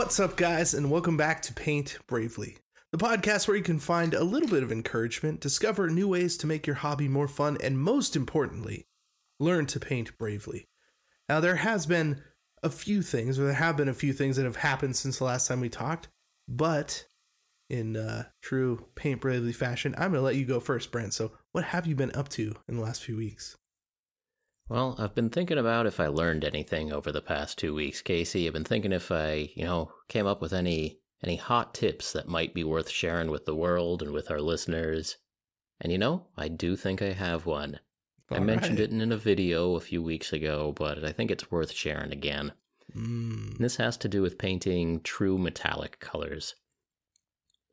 What's up, guys, and welcome back to Paint Bravely, the podcast where you can find a little bit of encouragement, discover new ways to make your hobby more fun, and most importantly, learn to paint bravely. Now, there has been a few things, or there have been a few things that have happened since the last time we talked, but in uh, true Paint Bravely fashion, I'm going to let you go first, Brent. So, what have you been up to in the last few weeks? Well, I've been thinking about if I learned anything over the past two weeks, Casey. I've been thinking if I, you know, came up with any any hot tips that might be worth sharing with the world and with our listeners. And you know, I do think I have one. All I mentioned right. it in a video a few weeks ago, but I think it's worth sharing again. Mm. This has to do with painting true metallic colors.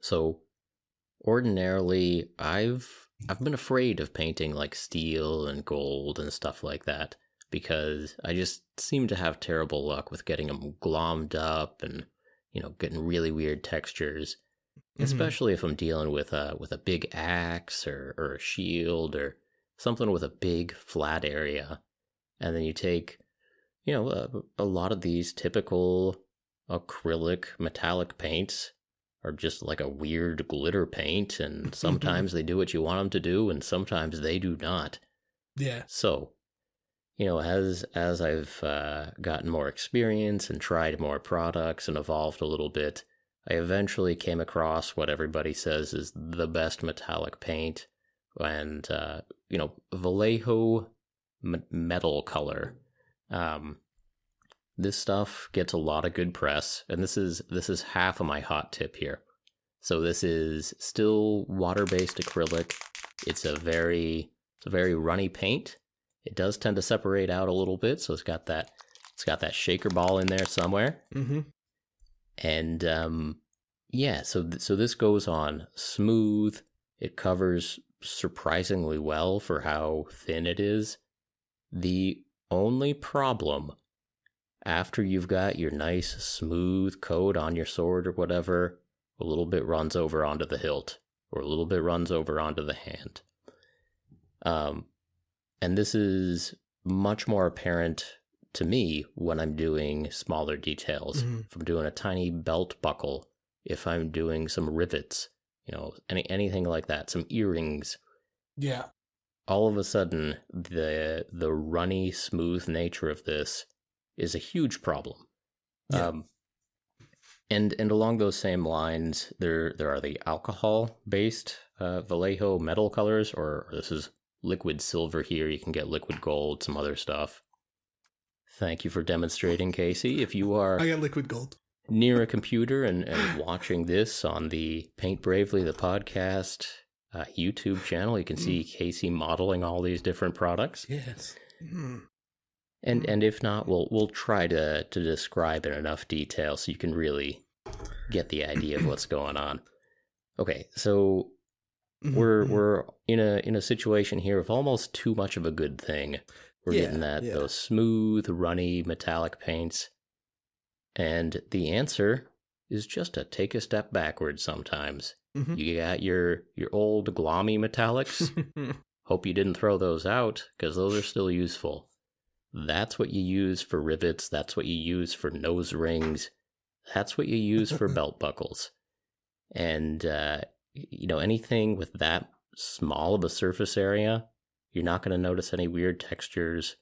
So, ordinarily, I've I've been afraid of painting like steel and gold and stuff like that because I just seem to have terrible luck with getting them glommed up and you know getting really weird textures, mm-hmm. especially if I'm dealing with a with a big axe or or a shield or something with a big flat area, and then you take you know a, a lot of these typical acrylic metallic paints are just like a weird glitter paint, and sometimes they do what you want them to do, and sometimes they do not. Yeah. So, you know, as as I've uh, gotten more experience and tried more products and evolved a little bit, I eventually came across what everybody says is the best metallic paint, and uh, you know, Vallejo m- metal color. Um, this stuff gets a lot of good press, and this is this is half of my hot tip here. So this is still water-based acrylic. It's a very it's a very runny paint. It does tend to separate out a little bit, so it's got that it's got that shaker ball in there somewhere. Mm-hmm. And um, yeah, so th- so this goes on smooth. It covers surprisingly well for how thin it is. The only problem after you've got your nice smooth coat on your sword or whatever, a little bit runs over onto the hilt or a little bit runs over onto the hand. Um, and this is much more apparent to me when I'm doing smaller details. Mm-hmm. If I'm doing a tiny belt buckle, if I'm doing some rivets, you know, any anything like that, some earrings. Yeah. All of a sudden, the the runny, smooth nature of this is a huge problem. Yeah. Um, and and along those same lines, there there are the alcohol based uh, Vallejo metal colors, or, or this is liquid silver here. You can get liquid gold, some other stuff. Thank you for demonstrating, Casey. If you are I got liquid gold near a computer and, and watching this on the Paint Bravely the podcast uh, YouTube channel, you can see mm. Casey modeling all these different products. Yes. Mm. And and if not, we'll we'll try to to describe in enough detail so you can really get the idea of what's going on. Okay, so mm-hmm, we're mm-hmm. we're in a in a situation here of almost too much of a good thing. We're yeah, getting that yeah. those smooth, runny metallic paints. And the answer is just to take a step backwards sometimes. Mm-hmm. You got your your old glommy metallics. Hope you didn't throw those out because those are still useful. That's what you use for rivets. That's what you use for nose rings. That's what you use for belt buckles. And, uh, you know, anything with that small of a surface area, you're not going to notice any weird textures.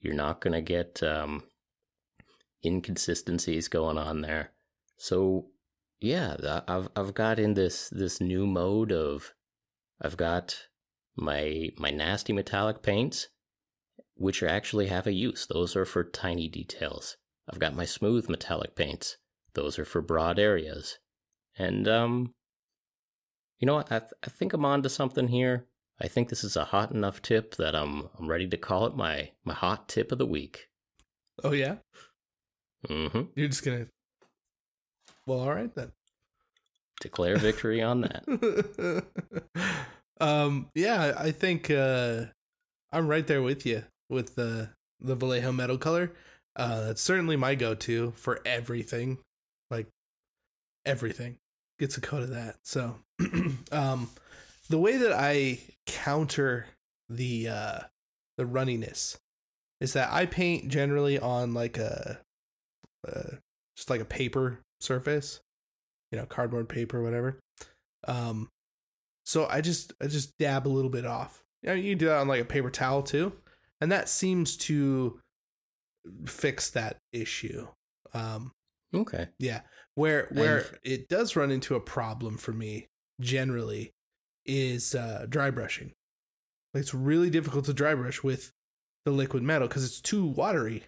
You're not going to get um, inconsistencies going on there. So, yeah, I've I've got in this this new mode of I've got my my nasty metallic paints which actually have a use. Those are for tiny details. I've got my smooth metallic paints. Those are for broad areas. And, um, you know what? I, th- I think I'm on to something here. I think this is a hot enough tip that I'm I'm ready to call it my my hot tip of the week. Oh yeah. Mm-hmm. You're just gonna. Well, all right then. Declare victory on that. um. Yeah, I think uh, I'm right there with you with the the Vallejo metal color. Uh, that's certainly my go-to for everything, like everything gets a coat of that. So, um, the way that I counter the uh, the runniness is that I paint generally on like a, uh, just like a paper surface, you know, cardboard paper, whatever. Um, so I just I just dab a little bit off. You, know, you can do that on like a paper towel too, and that seems to fix that issue. Um, Okay. yeah, where where And- it does run into a problem for me generally is uh, dry brushing. It's really difficult to dry brush with the liquid metal because it's too watery.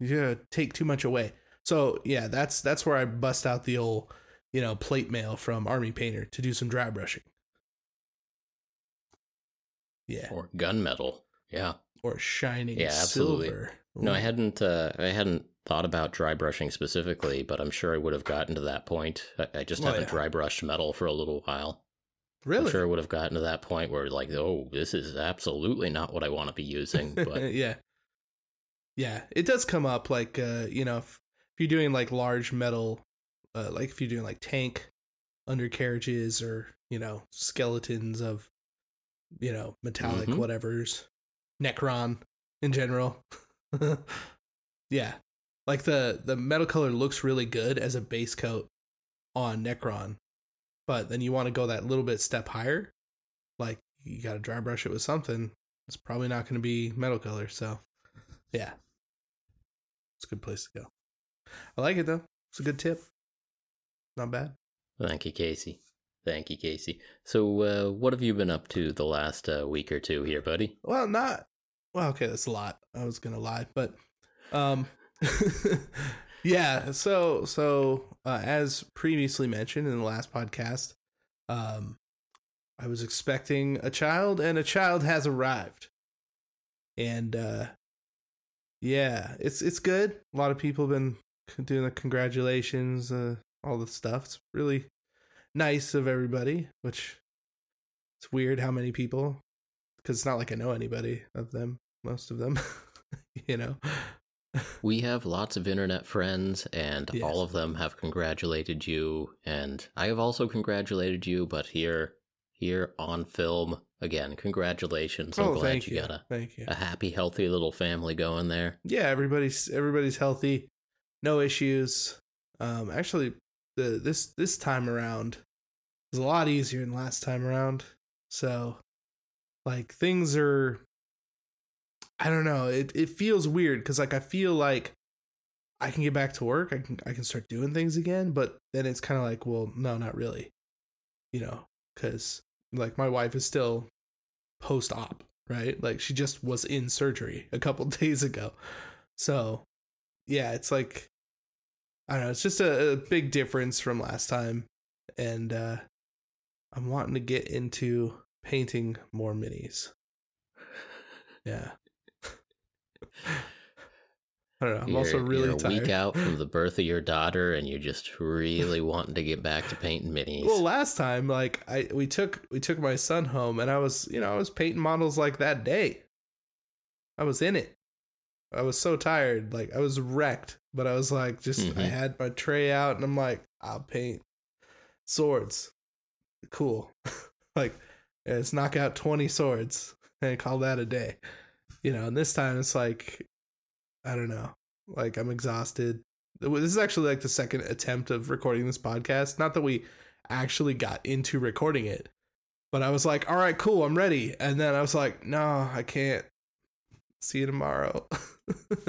You take too much away. So yeah, that's that's where I bust out the old, you know, plate mail from Army Painter to do some dry brushing. Yeah, Or gunmetal. Yeah. Or shining Yeah, absolutely. silver. No, I hadn't. Uh, I hadn't thought about dry brushing specifically, but I'm sure I would have gotten to that point. I, I just Oh, haven't yeah. dry brushed metal for a little while. really. I'm sure I would have gotten to that point where like, oh, this is absolutely not what I want to be using. But yeah, yeah, it does come up like uh, you know if, if you're doing like large metal, uh, like if you're doing like tank undercarriages or you know skeletons of you know metallic Mhm. whatever's Necron in general. yeah, like the the metal color looks really good as a base coat on Necron, but then you want to go that little bit step higher. Like you got to dry brush it with something. It's probably not going to be metal color. So, yeah, it's a good place to go. I like it though. It's a good tip. Not bad. thank you, Casey. Thank you, Casey. So, uh, what have you been up to the last uh, week or two here, buddy? Well, not well. Okay, that's a lot. I was gonna lie, but um, yeah. So so uh, as previously mentioned in the last podcast, um, I was expecting a child, and a child has arrived, and uh, yeah, it's it's good. A lot of people have been doing the congratulations, uh, all the stuff. It's really nice of everybody, which it's weird how many people because it's not like I know anybody of them, most of them, you know. We have lots of internet friends, and Yes. all of them have congratulated you, and I have also congratulated you. But here, here on film again, congratulations! I'm oh, glad thank you, you, got a, thank you. a happy, healthy little family going there. yeah, everybody's everybody's healthy, no issues. Um, actually, the this this time around is a lot easier than last time around. So, like things are, I don't know. It it feels weird because like I feel like I can get back to work. I can I can start doing things again, but then it's kind of like, well, no, not really. You know, because like my wife is still post op, right? Like she just was in surgery a couple days ago. So, yeah, it's like I don't know, it's just a, a big difference from last time and uh I'm wanting to get into painting more minis. Yeah. I don't know. I'm you're, also really you're a tired. week out from the birth of your daughter, and you're just really wanting to get back to painting minis. Well, last time, like I we took we took my son home, and I was you know I was painting models like that day. I was in it. I was so tired, like I was wrecked. But I was like, just I Mhm. had my tray out, and I'm like, I'll paint swords. Cool. like, let's knock out twenty swords and call that a day. You know, and this time it's like, I don't know, like I'm exhausted. This is actually like the second attempt of recording this podcast. Not that we actually got into recording it, but I was like, all right, cool, I'm ready. And then I was like, no, I can't. See you tomorrow.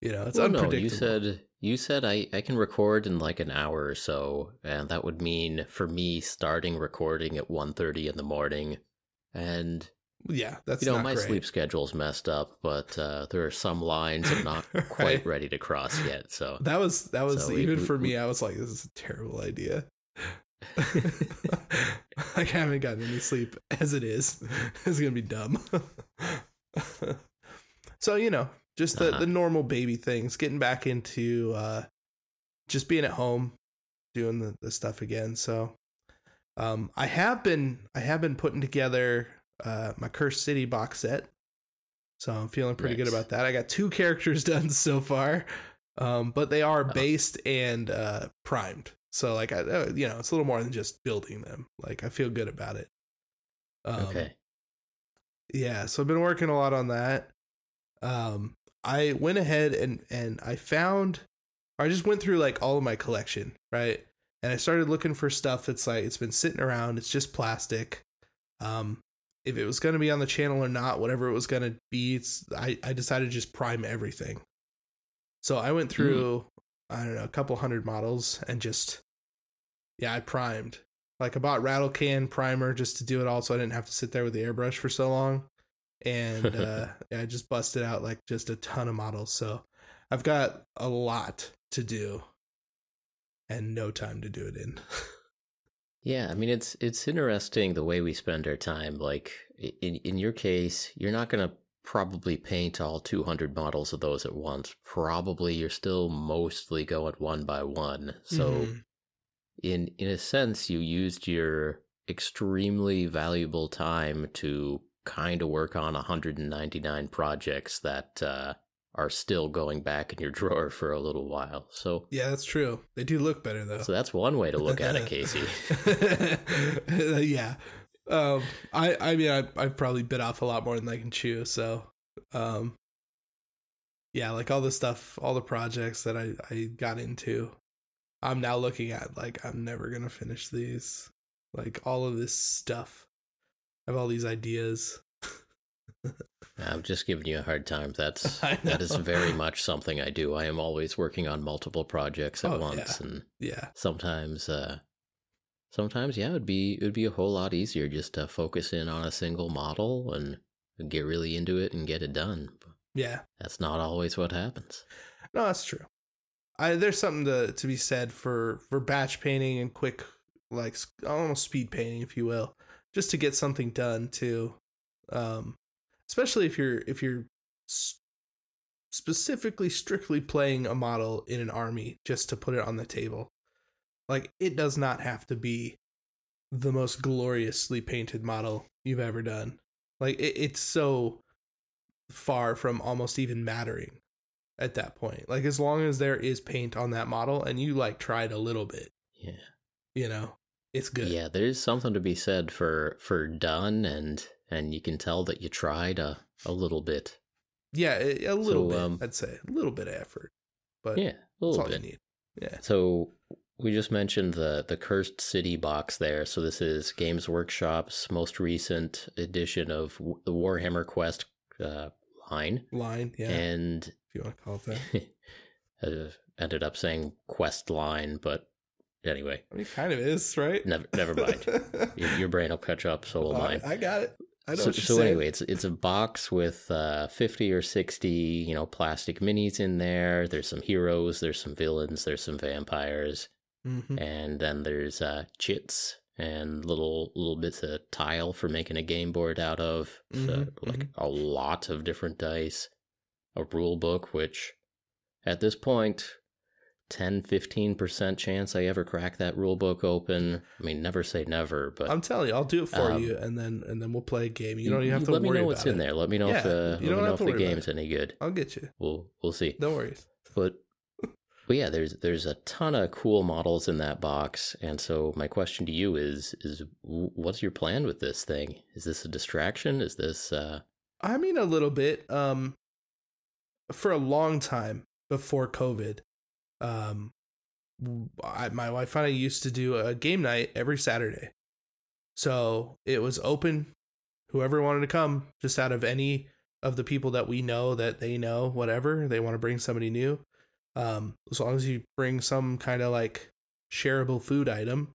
you know, it's Well, no, unpredictable. you said you said I, I can record in like an hour or so, and that would mean for me starting recording at 1.30 in the morning. And yeah, that's you know, my great. sleep schedule's messed up, but uh, there are some lines I'm not quite ready to cross yet. So That was that was So even we- for me. I was like, this is a terrible idea. like I haven't gotten any sleep as it is. It's gonna be dumb. so you know, just the Uh-huh. the normal baby things, getting back into uh, just being at home, doing the, the stuff again. So, um, I have been I have been putting together uh my Cursed City box set. So I'm feeling pretty good about that. I got two characters done so far, um, but they are Oh. based and uh, primed. So like I, uh, you know, it's a little more than just building them. Like I feel good about it. Um, okay, yeah, so I've been working a lot on that. Um, I went ahead and and I found I just went through like all of my collection, right? And I started looking for stuff that's like it's been sitting around, it's just plastic. Um if it was going to be on the channel or not, whatever it was going to be, it's I I decided to just prime everything. So I went through mm. I don't know, a couple hundred models and just yeah, I primed. Like I bought rattle can primer just to do it all so I didn't have to sit there with the airbrush for so long. And uh yeah, I just busted out like just a ton of models. So I've got a lot to do and no time to do it in. yeah, I mean it's it's interesting the way we spend our time. Like in in your case, you're not going to probably paint all 200 models of those at once. Probably you're still mostly going one by one. So mm-hmm. in in a sense you used your extremely valuable time to kind of work on 199 projects that uh, are still going back in your drawer for a little while. So yeah, that's true. They do look better though. So that's one way to look at it, Casey. yeah. Um, I I mean I I've probably bit off a lot more than I can chew. So um, yeah, like all the stuff, all the projects that I I got into, I'm now looking at like I'm never gonna finish these. Like all of this stuff, I have all these ideas. I'm just giving you a hard time. That's that is very much something I do. I am always working on multiple projects at oh, once, yeah. and yeah, sometimes, uh, sometimes, yeah, it'd be it'd be a whole lot easier just to focus in on a single model and get really into it and get it done. Yeah, that's not always what happens. No, that's true. I there's something to to be said for for batch painting and quick, like almost speed painting, if you will, just to get something done too. Um, especially if you're if you're specifically strictly playing a model in an army just to put it on the table. Like it does not have to be the most gloriously painted model you've ever done. Like it, it's so far from almost even mattering at that point. Like as long as there is paint on that model and you like tried a little bit. Yeah. You know, it's good. Yeah, there's something to be said for for done and and you can tell that you tried a, a little bit. Yeah, a, a little so, bit. Um, I'd say a little bit of effort, but yeah, a little bit. need. Yeah. So we just mentioned the the Cursed City box there. So this is Games Workshop's most recent edition of the Warhammer Quest uh, line. Line, yeah. And if you want to call it that. ended up saying Quest line, but anyway, I mean, it kind of is, right? Never, never mind. your, your, brain will catch up. So will mine. I got it. I know so, so anyway, it's it's a box with uh, fifty or sixty, you know, plastic minis in there. There's some heroes, there's some villains, there's some vampires, mm-hmm. and then there's uh, chits and little little bits of tile for making a game board out of. Mm-hmm. So, like mm-hmm. a lot of different dice, a rule book, which at this point 10 15% chance I ever crack that rule book open. I mean, never say never, but I'm telling you, I'll do it for um, you and then and then we'll play a game. You don't even have to let me know what's in there. Let me know yeah, if uh, you don't know if the game's any good. I'll get you. We'll we'll see. No worries. But but yeah, there's there's a ton of cool models in that box, and so my question to you is is what's your plan with this thing? Is this a distraction? Is this uh I mean a little bit um for a long time before COVID um, I, my wife and I used to do a game night every Saturday. So it was open, whoever wanted to come, just out of any of the people that we know that they know, whatever, they want to bring somebody new. Um, as long as you bring some kind of like shareable food item,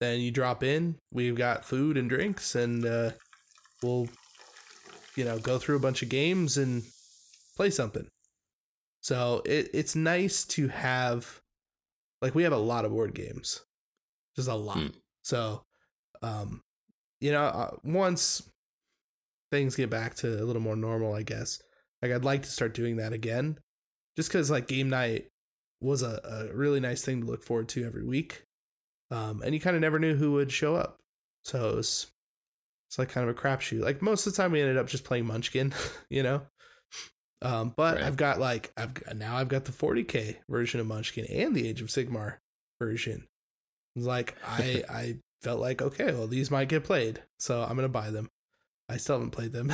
then you drop in. We've got food and drinks, and uh, we'll, you know, go through a bunch of games and play something. So it, it's nice to have, like, we have a lot of board games, just a lot. Hmm. So, um, you know, uh, once things get back to a little more normal, I guess, like, I'd like to start doing that again, just because, like, game night was a, a really nice thing to look forward to every week. Um, and you kind of never knew who would show up. So it was, it's like kind of a crapshoot. Like most of the time, we ended up just playing Munchkin, you know. Um, but right. I've got like I've now I've got the 40k version of Munchkin and the Age of Sigmar version. Like I I felt like okay, well these might get played, so I'm gonna buy them. I still haven't played them,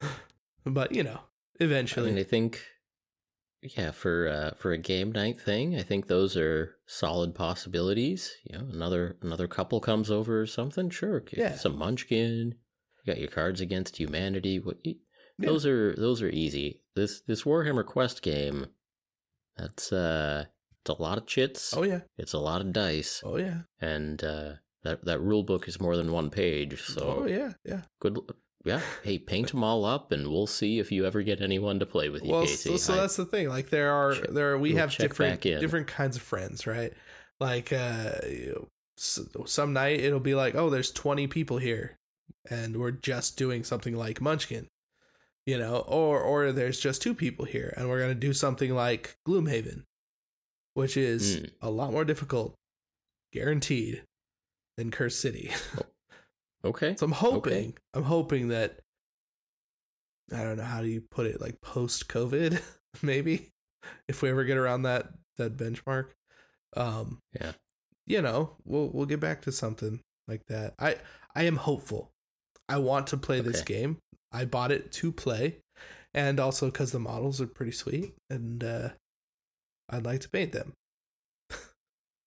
but you know, eventually. I mean, I think yeah, for uh, for a game night thing, I think those are solid possibilities. You know, another another couple comes over or something. Sure, Yeah. some Munchkin. You got your Cards Against Humanity. What? Yeah. Those are those are easy. This this Warhammer Quest game, that's uh, it's a lot of chits. Oh yeah. It's a lot of dice, Oh yeah. and uh, that that rule book is more than one page. So oh yeah. Yeah. good. Yeah. Hey, paint them all up, and we'll see if you ever get anyone to play with you, well, Casey. so, so I- that's the thing. Like there are Check- there are, we we'll have different different kinds of friends, right? Like uh, some night it'll be like, oh, there's 20 people here, and we're just doing something like Munchkin, you know, or or there's just two people here, and we're gonna do something like Gloomhaven, which is Hmm. a lot more difficult, guaranteed, than Curse City. okay. So I'm hoping, I'm hoping that I don't know how do you put it, like post COVID, maybe if we ever get around that that benchmark. Um, Yeah. you know, we'll we'll get back to something like that. I I am hopeful. I want to play this game. I bought it to play, and also because the models are pretty sweet, and uh, I'd like to paint them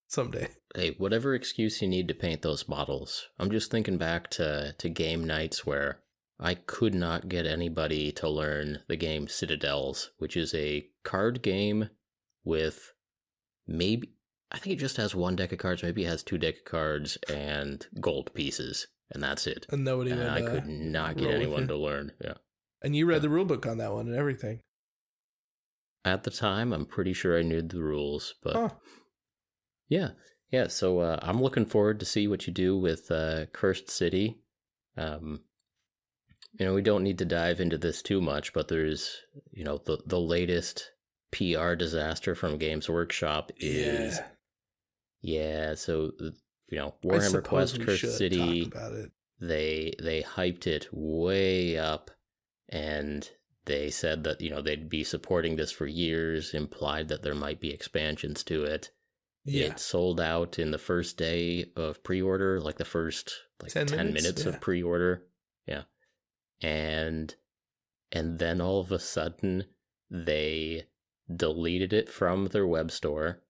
someday. Hey, whatever excuse you need to paint those models. I'm just thinking back to, to game nights where I could not get anybody to learn the game Citadels, which is a card game with maybe, I think it just has one deck of cards, maybe it has two deck of cards and gold pieces, and that's it. And nobody And would. I uh, could not get anyone to learn. Yeah. and you read yeah. the rule book on that one and everything. At the time, I'm pretty sure I knew the rules, but Huh. Yeah, yeah. So uh, I'm looking forward to see what you do with uh, Cursed City. Um, you know, we don't need to dive into this too much, but there's, you know, the the latest PR disaster from Games Workshop is yeah. yeah so you know, Warhammer Quest Cursed City they they hyped it way up and they said that you know they'd be supporting this for years implied that there might be expansions to it Yeah, it sold out in the first day of pre-order like the first like 10, 10 minutes, minutes? Yeah. of pre-order yeah and and then all of a sudden they deleted it from their web store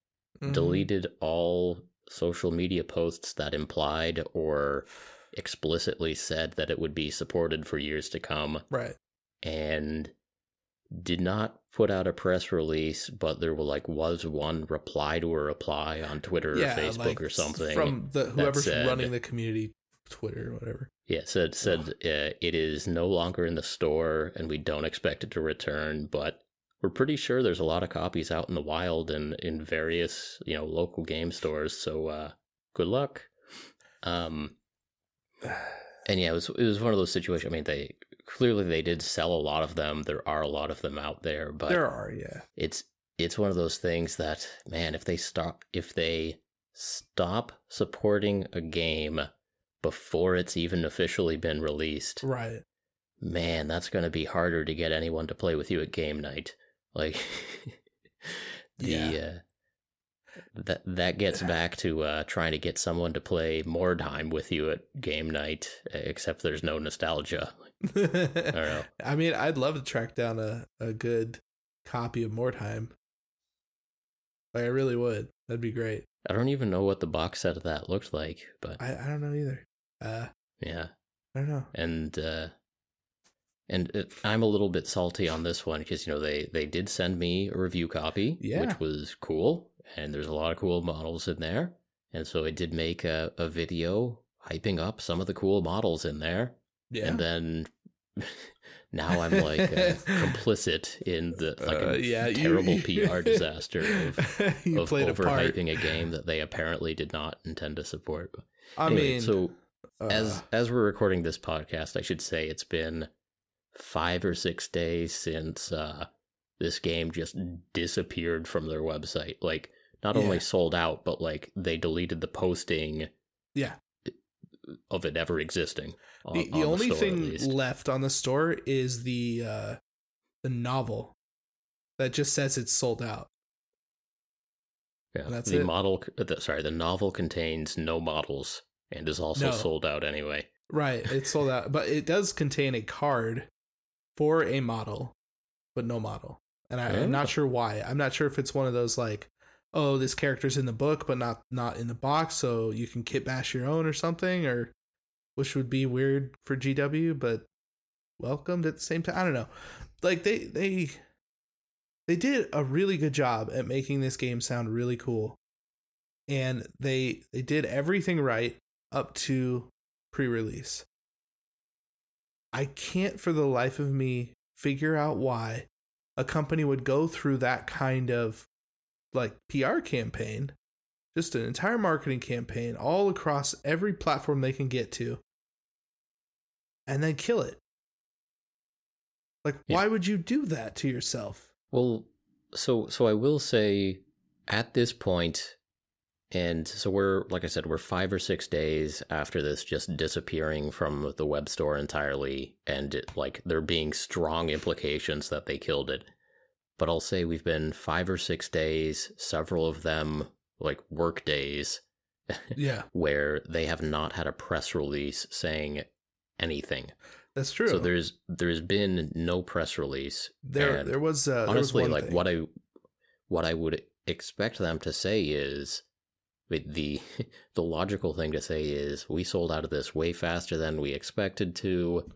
Mhm. deleted all social media posts that implied or explicitly said that it would be supported for years to come right. and did not put out a press release but there were like was one reply to a reply on twitter yeah, or facebook like or something from the whoever's said- running the community Twitter or whatever. yeah said said uh, it is no longer in the store and we don't expect it to return but we're pretty sure there's a lot of copies out in the wild and in various you know local game stores so uh good luck um and yeah, it was it was one of those situations. I mean, they clearly they did sell a lot of them. There are a lot of them out there, but there are, yeah, it's it's one of those things that man, if they stop if they stop supporting a game before it's even officially been released, right. man, that's going to be harder to get anyone to play with you at game night. Like the Yeah. uh, that that gets back to uh, trying to get someone to play more time with you at game night, except there's no nostalgia. I. I mean, I'd love to track down a, a good copy of Mordheim. Like, I really would. That'd be great. I don't even know what the box set of that looked like, but I, I don't know either. Uh, yeah, I don't know. and uh, and it, I'm a little bit salty on this one because you know they they did send me a review copy, Yeah. which was cool, and there's a lot of cool models in there, and so I did make a, a video hyping up some of the cool models in there, Yeah. and then now I'm like uh, complicit in the like Uh, a yeah, you- terrible PR disaster of of played a overhyping a game that they apparently did not intend to support. I Anyway, mean, so uh, as as we're recording this podcast, I should say it's been five or six days since uh, this game just disappeared from their website. Like, not only Yeah. sold out, but like they deleted the posting yeah. of it ever existing. On, The, on the only store, thing left on the store is the uh, the novel that just says it's sold out. yeah, that's the it. model. The, sorry, the novel contains no models and is also No. sold out anyway. Right, it's sold out, but it does contain a card for a model, but no model. and I, I'm Oh. not sure why. I'm not sure if it's one of those like, oh, this character's in the book but not not in the box, so you can kit bash your own or something, or which would be weird for GW, but welcomed at the same time. I don't know. Like they they they did a really good job at making this game sound really cool, and they they did everything right up to pre-release. I can't for the life of me figure out why a company would go through that kind of like PR campaign, just an entire marketing campaign all across every platform they can get to, and then kill it. Like, Yeah. why would you do that to yourself? Well, so so I will say at this point, and so we're like I said, we're five or six days after this just disappearing from the web store entirely, and it, like there being strong implications that they killed it. But I'll say we've been five or six days, several of them like work days, Yeah, where they have not had a press release saying anything. that's true. So there's there's been no press release. there and there was uh, honestly there was one like thing. what i what i would expect them to say is the the the logical thing to say is we sold out of this way faster than we expected to.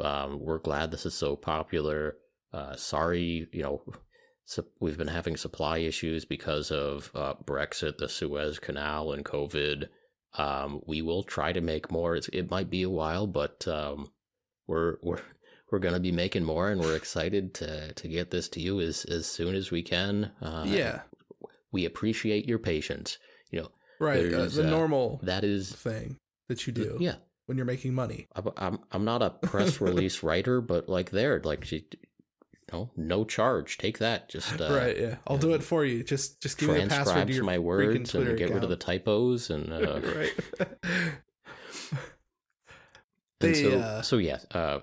Um we're glad this is so popular. Uh sorry you know so we've been having supply issues because of uh, brexit the suez canal and covid. Um we will try to make more. It's, it might be a while but um we're we're we're going to be making more and we're excited to to get this to you as as soon as we can. Uh yeah, we appreciate your patience you know right. Uh, the uh, normal that is thing that you do yeah when you're making money. I'm, I'm i'm not a press release writer but like there like she know no charge take that just uh right. Yeah, I'll do it for you. Just just give me a password to your my words and get rid of the typos and uh right. And They, so, uh, so yeah, uh,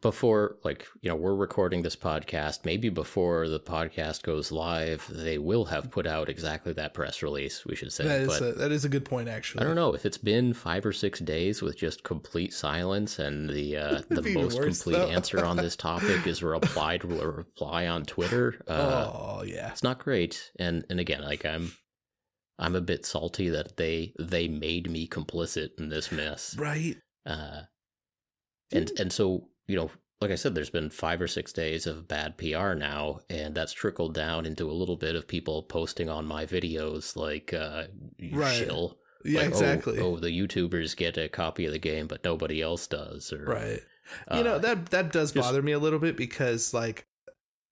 before like you know we're recording this podcast, maybe before the podcast goes live, they will have put out exactly that press release. We should say, that is a, that is a good point. Actually, I don't know if it's been five or six days with just complete silence, and the uh, the most worse, complete answer on this topic is a reply to a reply on Twitter. Uh, oh yeah, It's not great, and and again, like I'm. I'm a bit salty that they they made me complicit in this mess. right. Uh, and and so you know, like I said, there's been five or six days of bad PR now, and that's trickled down into a little bit of people posting on my videos like, uh, you Right. shill. Yeah, Like, oh, exactly. Oh, the YouTubers get a copy of the game, but nobody else does. Or, Right. you know uh, that that does just- bother me a little bit because like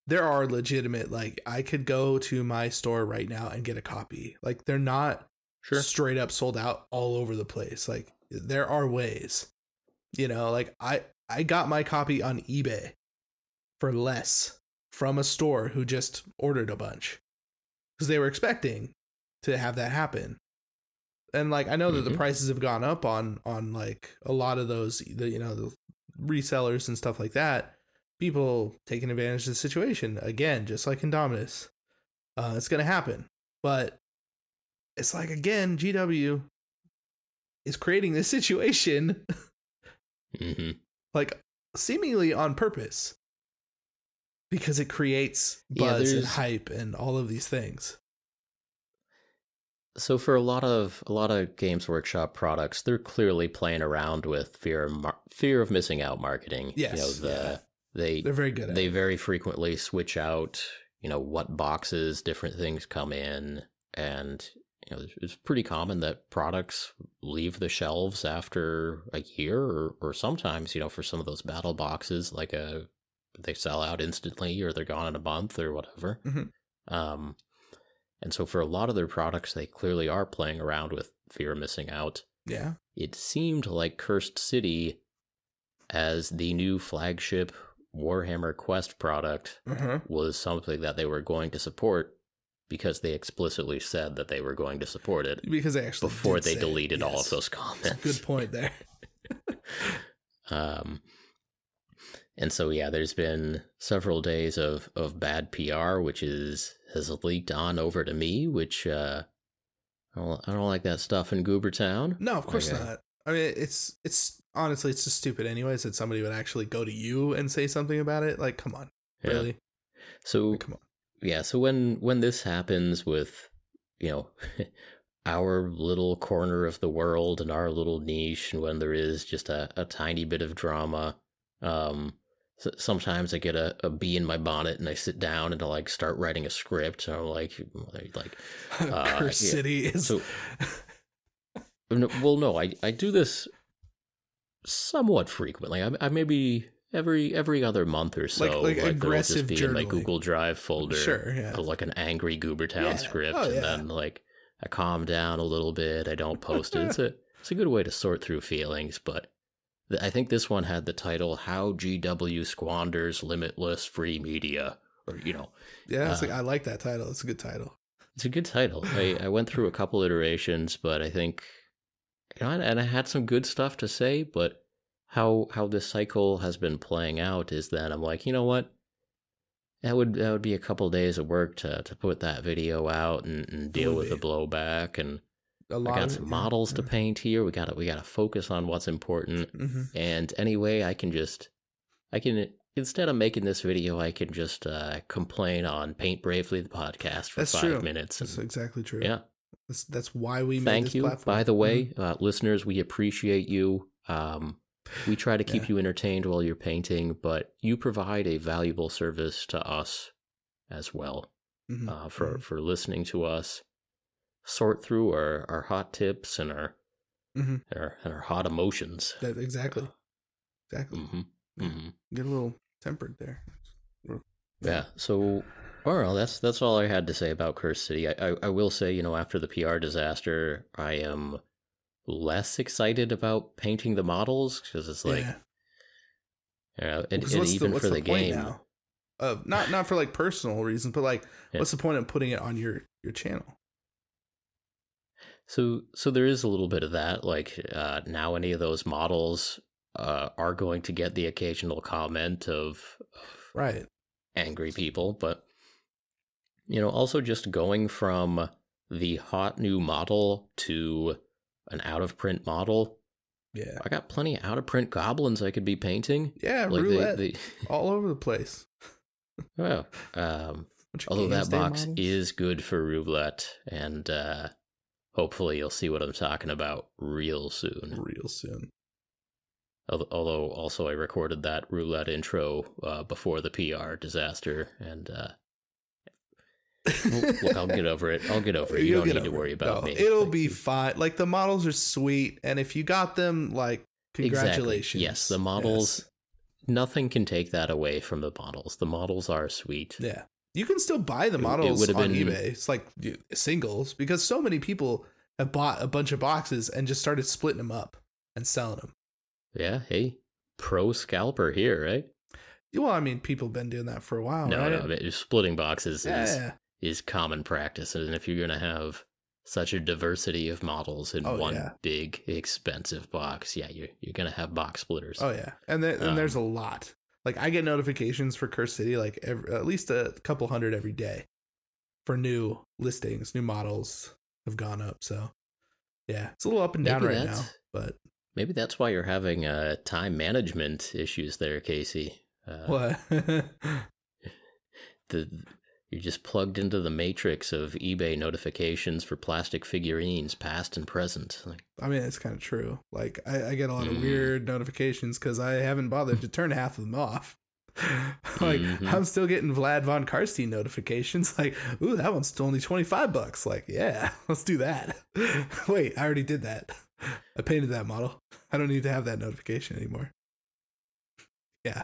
there are legitimate like I could go to my store right now and get a copy. Like they're not sure. straight up sold out all over the place. Like there are ways. You know, like I I got my copy on eBay for less from a store who just ordered a bunch because they were expecting to have that happen. And like I know that the Mhm. prices have gone up on on like a lot of those the you know the resellers and stuff like that. People taking advantage of the situation again, just like Indomitus. Uh, it's gonna happen, but it's like again, GW is creating this situation hmm like seemingly on purpose because it creates Yeah, buzz and hype and all of these things. So for a lot of a lot of Games Workshop products, they're clearly playing around with fear of mar- fear of missing out marketing. you know, Yes, the yeah. they They're very good at they it. very frequently switch out you know what boxes different things come in and you know it's pretty common that products leave the shelves after a year or, or sometimes you know for some of those battle boxes like a they sell out instantly or they're gone in a month or whatever Mhm. um and so for a lot of their products they clearly are playing around with fear of missing out Yeah. it seemed like Cursed City as the new flagship Warhammer Quest product Uh-huh. was something that they were going to support because they explicitly said that they were going to support it Because they actually before they deleted all of those comments. Good point there. Um, and so yeah, there's been several days of of bad PR, which is has leaked on over to me, which uh, I don't, I don't like that stuff in Goobertown. No, of course Okay. not. I mean, it's it's honestly it's just stupid anyways that somebody would actually go to you and say something about it. Like, come on, Yeah. really? So Like, come on. Yeah, so when when this happens with you know our little corner of the world and our little niche, and when there is just a, a tiny bit of drama, um, so sometimes I get a, a bee in my bonnet and I sit down and I like start writing a script. And I'm like, like, uh, Curse yeah. City is. So, well, no, I, I do this somewhat frequently. I, I maybe every every other month or so. Like, like, like aggressive just be journaling. in my Google Drive folder. Sure, yeah. Like an angry Goobertown yeah. script, oh, and yeah. then like I calm down a little bit. I don't post it. It's a it's a good way to sort through feelings, but I think this one had the title "How GW Squanders Limitless Free Media," or you know. Yeah, uh, like, I like that title. It's a good title. It's a good title. I, I went through a couple iterations, but I think, you know, and I had some good stuff to say, but how how this cycle has been playing out is that I'm like, you know what? That would that would be a couple of days of work to to put that video out and, and deal with the blowback and a lot I got some models yeah. to paint here. We got to we got to focus on what's important. Mm-hmm. And anyway, I can just I can instead of making this video, I can just uh, complain on Paint Bravely the podcast for That's five true. minutes. That's exactly true. Yeah. That's, that's why we made Thank you. platform. By the way, Mhm. uh, listeners, we appreciate you. Um, we try to keep Yeah. you entertained while you're painting, but you provide a valuable service to us as well Mhm. uh, for Mhm. for listening to us sort through our, our hot tips and our, Mhm. and our and our hot emotions. That, exactly. Exactly. hmm hmm Get a little tempered there. Yeah. So, well, that's that's all I had to say about Curse City. I, I I will say, you know, after the PR disaster, I am less excited about painting the models because it's like, yeah. you know, and, and even what's for the, point game, now? Uh, not not for like personal reasons, but like, Yeah. what's the point of putting it on your your channel? So so there is a little bit of that. Like uh, now, any of those models uh, are going to get the occasional comment of, of Right. angry people, but you know, also just going from the hot new model to an out of print model. Yeah. I got plenty of out of print goblins I could be painting. Yeah. Like roulette they, they all over the place. well, um, although that box models. is good for roulette, and uh, hopefully you'll see what I'm talking about real soon. real soon. Although also I recorded that roulette intro uh, before the PR disaster, and uh, look, I'll get over it. I'll get over it. You You'll don't need to worry about No, me. It'll be fine. Like the models are sweet, and if you got them, like Exactly. congratulations. Yes, the models. Yes. Nothing can take that away from the models. The models are sweet. Yeah. You can still buy the It- it models on been- eBay. It's like singles because so many people have bought a bunch of boxes and just started splitting them up and selling them. Yeah. Hey, pro scalper here, right? Well, I mean, people have been doing that for a while, no, right? no. Splitting boxes yeah, is yeah. Is common practice, and if you're gonna have such a diversity of models in Oh, one yeah. big expensive box, yeah, you're you're gonna have box splitters. Oh yeah, and then and there's a Um, lot. Like I get notifications for Curse City like every, at least a couple hundred every day for new listings, new models have gone up. So yeah, it's a little up and down right now, but Maybe that's why you're having uh, time management issues there, Casey. Uh, what? the you're just plugged into the matrix of eBay notifications for plastic figurines, past and present. Like, I mean, it's kind of true. Like I, I get a lot of Mm. weird notifications because I haven't bothered to turn half of them off. like Mhm. I'm still getting Vlad von Karstein notifications. Like, ooh, that one's only twenty five bucks. Like, yeah, let's do that. Wait, I already did that. I painted that model. I don't need to have that notification anymore. Yeah,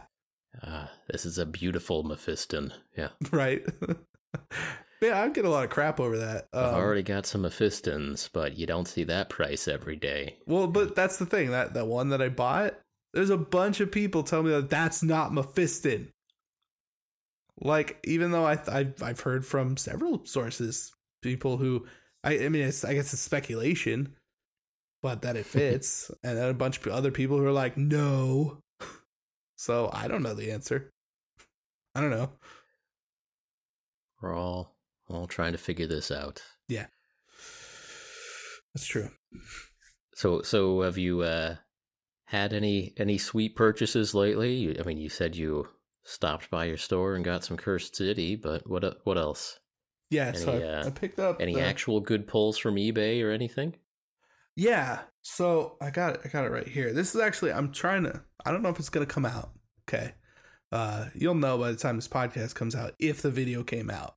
uh, this is a beautiful Mephiston. Yeah, right. yeah, I get a lot of crap over that. I've Um, already got some Mephistons, but you don't see that price every day. Well, but that's the thing that that one that I bought. There's a bunch of people telling me that that's not Mephiston. Like, even though I I've, I've heard from several sources, people who I I mean, it's I guess it's speculation, but that it fits, and then a bunch of other people who are like, no. So I don't know the answer. I don't know. We're all all trying to figure this out. Yeah. That's true. So, so have you uh, had any any sweet purchases lately? You- I mean, you said you stopped by your store and got some Cursed City, but what what else? Yeah, so I, uh, I picked up Any the- actual good pulls from eBay or anything? Yeah. So I got it. I got it right here. This is actually. I'm trying to. I don't know if it's gonna come out. Okay. Uh, you'll know by the time this podcast comes out if the video came out.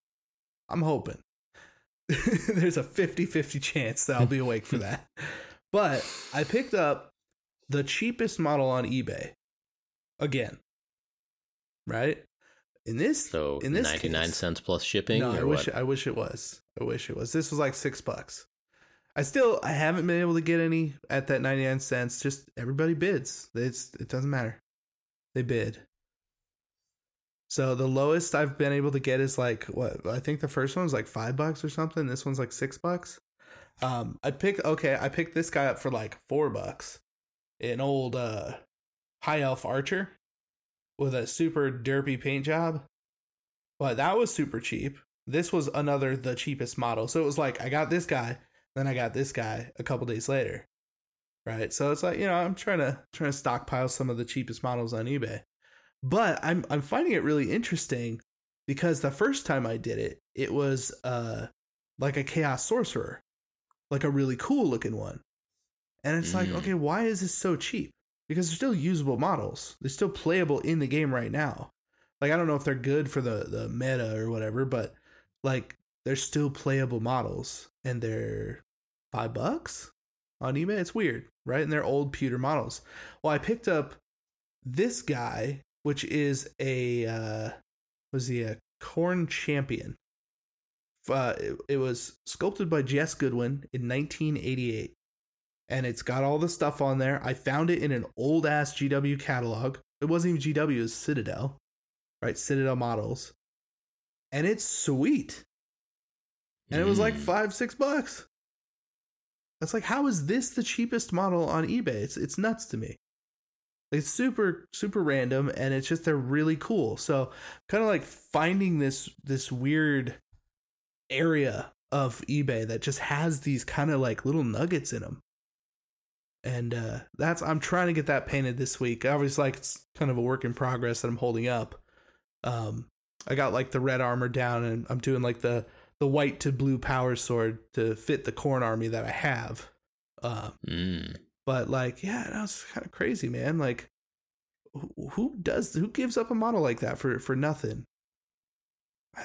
I'm hoping. There's a 50-50 chance that I'll be awake for that. But I picked up the cheapest model on eBay. Again. Right? In this So in this ninety nine case- cents plus shipping, no, I what? wish I wish it was. I wish it was. This was like six bucks. I still I haven't been able to get any at that ninety nine cents. Just everybody bids. It's it doesn't matter. They bid. So the lowest I've been able to get is like what I think the first one was like five bucks or something. This one's like six bucks. Um, I picked okay. I picked this guy up for like four bucks. An old uh high elf archer with a super derpy paint job. But that was super cheap. This was another the cheapest model. So it was like I got this guy, then I got this guy a couple days later. Right? So it's like, you know, I'm trying to trying to stockpile some of the cheapest models on eBay. But I'm I'm finding it really interesting because the first time I did it, it was uh like a chaos sorcerer. Like a really cool looking one. And it's like, Mm. okay, why is this so cheap? Because they're still usable models. They're still playable in the game right now. Like I don't know if they're good for the the meta or whatever, but like they're still playable models and they're five bucks on eBay. It's weird, right? And they're old pewter models. Well, I picked up this guy, which is a uh was he a Khorne champion? Uh, it, it was sculpted by Jes Goodwin in 1988 and it's got all the stuff on there. I found it in an old ass GW catalog. It wasn't even GW, it was Citadel, right? Citadel models. And it's sweet. And it was like Mm. five, six bucks. That's like, how is this the cheapest model on eBay? It's it's nuts to me. It's super, super random, and it's just they're really cool. So kind of like finding this this weird area of eBay that just has these kind of like little nuggets in them and uh that's i'm trying to get that painted this week obviously like it's kind of a work in progress that i'm holding up um i got like the red armor down and i'm doing like the the white to blue power sword to fit the Khorne army that i have um Mm. but like yeah that was kind of crazy man like who, who does who gives up a model like that for for nothing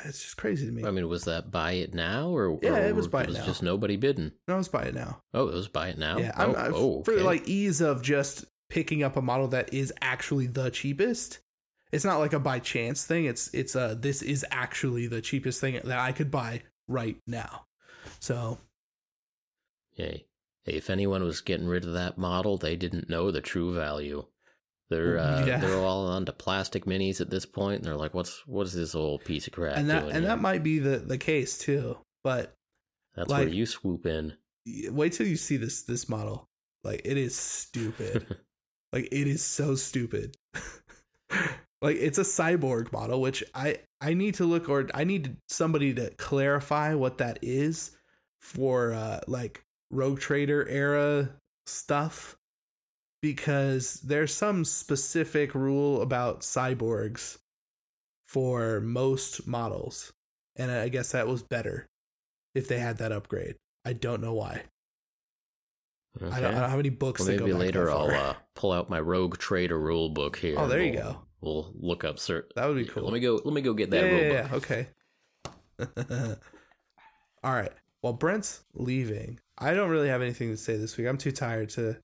it's just crazy to me I mean, was that buy it now, or Yeah, or it was buy it was now. just nobody bidding? no let's buy it now Oh, it was buy it now. Yeah, oh, I'm, I- oh, for okay. like ease of just picking up a model that is actually the cheapest. It's not like a by chance thing. It's it's uh this is actually the cheapest thing that I could buy right now. So Hey, hey, if anyone was getting rid of that model, they didn't know the true value. They're uh, Yeah. they're all onto plastic minis at this point, and they're like, "What's what is this old piece of crap?" and that and here?" that might be the the case too. But that's like- where you swoop in. wait till you see this this model. Like it is stupid. like it is so stupid. like it's a cyborg model, which I I need to look or I need somebody to clarify what that is for uh like Rogue Trader era stuff because there's some specific rule about cyborgs for most models and I guess that was better if they had that upgrade. I don't know why. I, don't, I Okay. don't have any books Well, that maybe go back later I'll uh, pull out my Rogue Trader rule book here. Oh, there you go. We'll look up. Cert- That would be cool. Let me go. Let me go get that yeah, yeah, yeah, okay. All right. Well, Brent's leaving. I don't really have anything to say this week. I'm too tired to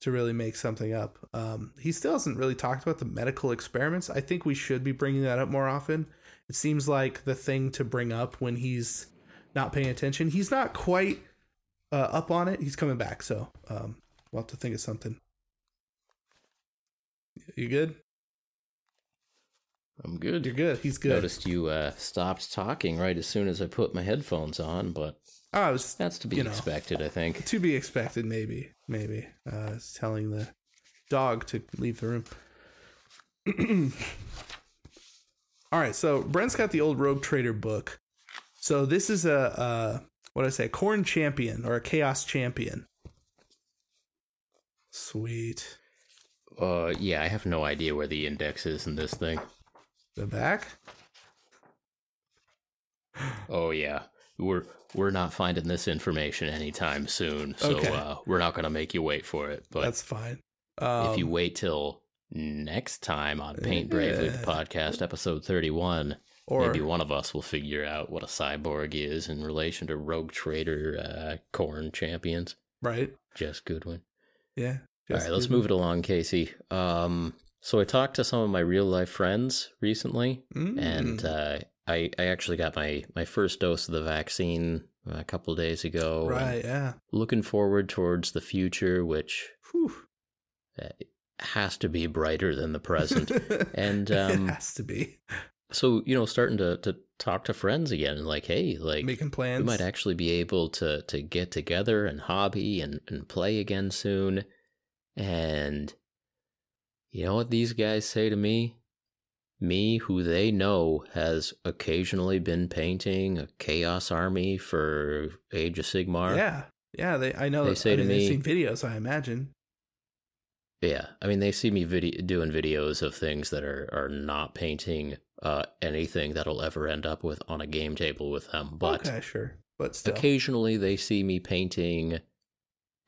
to really make something up. Um, he still hasn't really talked about the medical experiments. I think we should be bringing that up more often. It seems like the thing to bring up when he's not paying attention. He's not quite uh, up on it. He's coming back, so um, we'll have to think of something. You good? I'm good. You're good. He's good. Noticed you uh, stopped talking right as soon as I put my headphones on, but Oh, I was that's to be You know. expected, I think. to be expected maybe maybe uh telling the dog to leave the room all right so brent's got the old rogue trader book so this is a uh what i say a Khorne champion or a chaos champion sweet Uh, yeah, I have no idea where the index is in this thing. The back? Oh yeah, we're we're not finding this information anytime soon, so Okay. uh, we're not gonna make you wait for it. But That's fine. Um, if you wait till next time on Paint Bravely, the podcast, episode thirty-one, or maybe one of us will figure out what a cyborg is in relation to Rogue Trader uh, Khorne champions. right, Jes Goodwin. yeah. All right, let's move it along, Casey. Um, so I talked to some of my real life friends recently, Mm. and uh, I I actually got my my first dose of the vaccine a couple days ago. right, yeah. Looking forward towards the future, which Whew. uh, has to be brighter than the present. And, um, it has to be so you know, starting to to talk to friends again, like, hey, like making plans. we might actually be able to to get together and hobby and, and play again soon. And you know what these guys say to me? Me, who they know has occasionally been painting a Chaos Army for Age of Sigmar. yeah, yeah. They, I know. They I say to mean, they've me- seen videos. I imagine. Yeah, I mean they see me video doing videos of things that are are not painting uh anything that'll ever end up with on a game table with them, but okay, sure, but still, occasionally they see me painting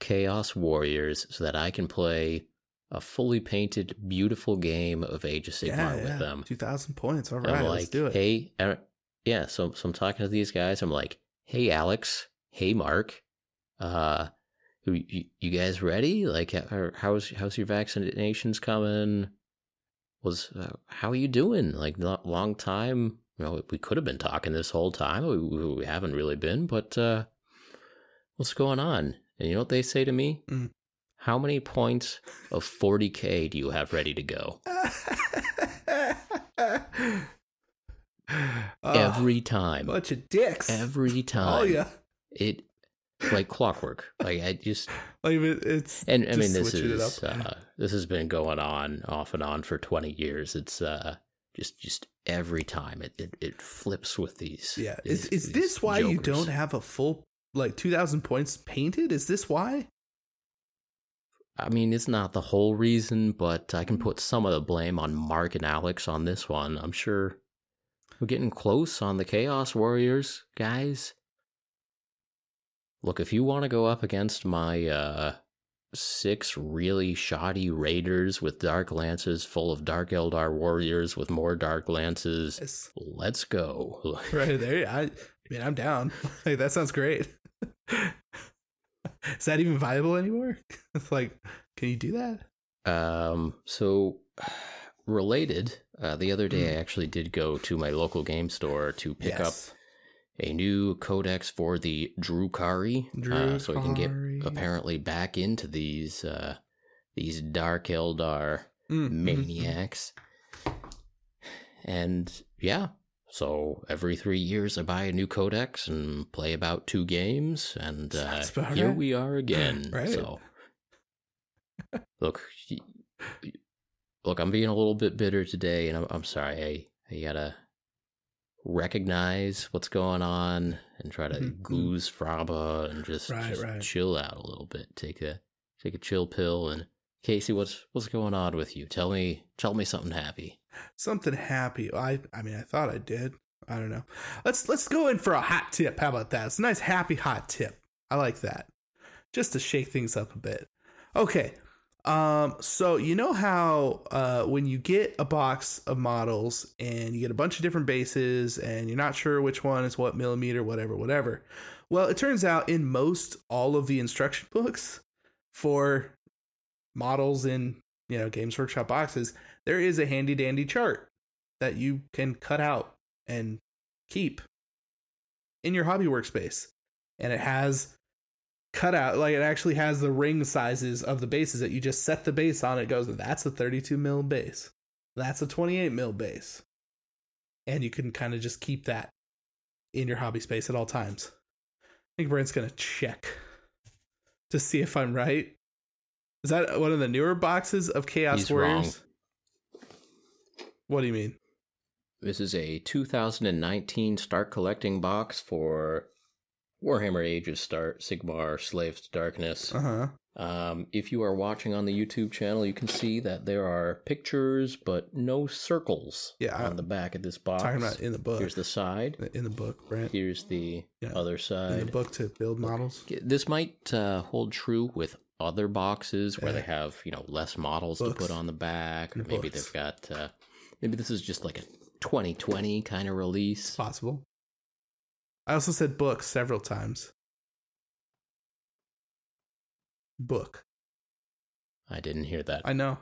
Chaos Warriors so that I can play a fully painted, beautiful game of Age of Sigmar yeah, with them. Two thousand points. All And I'm let's do it. hey, uh, yeah. So, so I'm talking to these guys. I'm like, hey, Alex, hey, Mark, uh, you, you guys ready? Like, how's how's your vaccinations coming? Was uh, how are you doing? Like, not long time. You know, we could have been talking this whole time. We, we, we haven't really been, but uh, what's going on? And you know what they say to me? Mm. How many points of 40k do you have ready to go? Oh, Every time. bunch of dicks. Every time. Oh yeah. it like clockwork. Like I just Like it's and I mean this is uh, this has been going on off and on for twenty years. It's uh just just every time it it, it flips with these. yeah. these- Is is this why you don't have a full like two thousand points painted? Is this why? I mean, it's not the whole reason, but I can put some of the blame on Mark and Alex on this one. I'm sure we're getting close on the Chaos Warriors, guys. Look, if you want to go up against my uh, six really shoddy raiders with dark lances full of dark Eldar warriors with more dark lances, Yes. let's go. Right there. I, I mean, I'm down. Like that sounds great. Is that even viable anymore? It's like, can you do that? Um, so related, uh, the other day Mm. I actually did go to my local game store to pick Yes. up a new codex for the Drukhari, uh, so we can get apparently back into these uh, these Dark Eldar Mm, mm, mm. maniacs. And yeah, so every three years I buy a new codex and play about two games, and uh, here right. we are again. Right. So look, look, I'm being a little bit bitter today, and I'm, I'm sorry. I I gotta recognize what's going on and try to Mhm, mhm. goose fraba and just, Right, just right. chill out a little bit. Take a take a chill pill and Casey, what's what's going on with you? Tell me tell me something happy. Something happy. I I mean, I thought I did. I don't know. Let's let's go in for a hot tip. How about that? It's a nice happy hot tip. I like that. Just to shake things up a bit. Okay. Um so you know how uh when you get a box of models and you get a bunch of different bases and you're not sure which one is what millimeter whatever whatever. Well, it turns out in most all of the instruction books for models in, you know, Games Workshop boxes, there is a handy dandy chart that you can cut out and keep in your hobby workspace. And it has cut out, like it actually has the ring sizes of the bases that you just set the base on. It goes, that's a 32 mil base, that's a 28 mil base. And you can kind of just keep that in your hobby space at all times. I think Brent's going to check to see if I'm right. Is that one of the newer boxes of Chaos He's wrong. What do you mean? This is a 2019 Start Collecting box for Warhammer Ages Start Sigmar Slaves to Darkness. Uh huh. Um, if you are watching on the YouTube channel, you can see that there are pictures, but no circles Yeah, on I'm the back of this box. Talking about in the book. Here's the side. in the book. Here's the Yeah. other side. In the book to build models. This might uh, hold true with other boxes where Yeah. they have you know less models to put on the back, or maybe books. they've got uh, maybe this is just like a 2020 kind of release. It's possible. I also said book several times. Book. I didn't hear that. I know.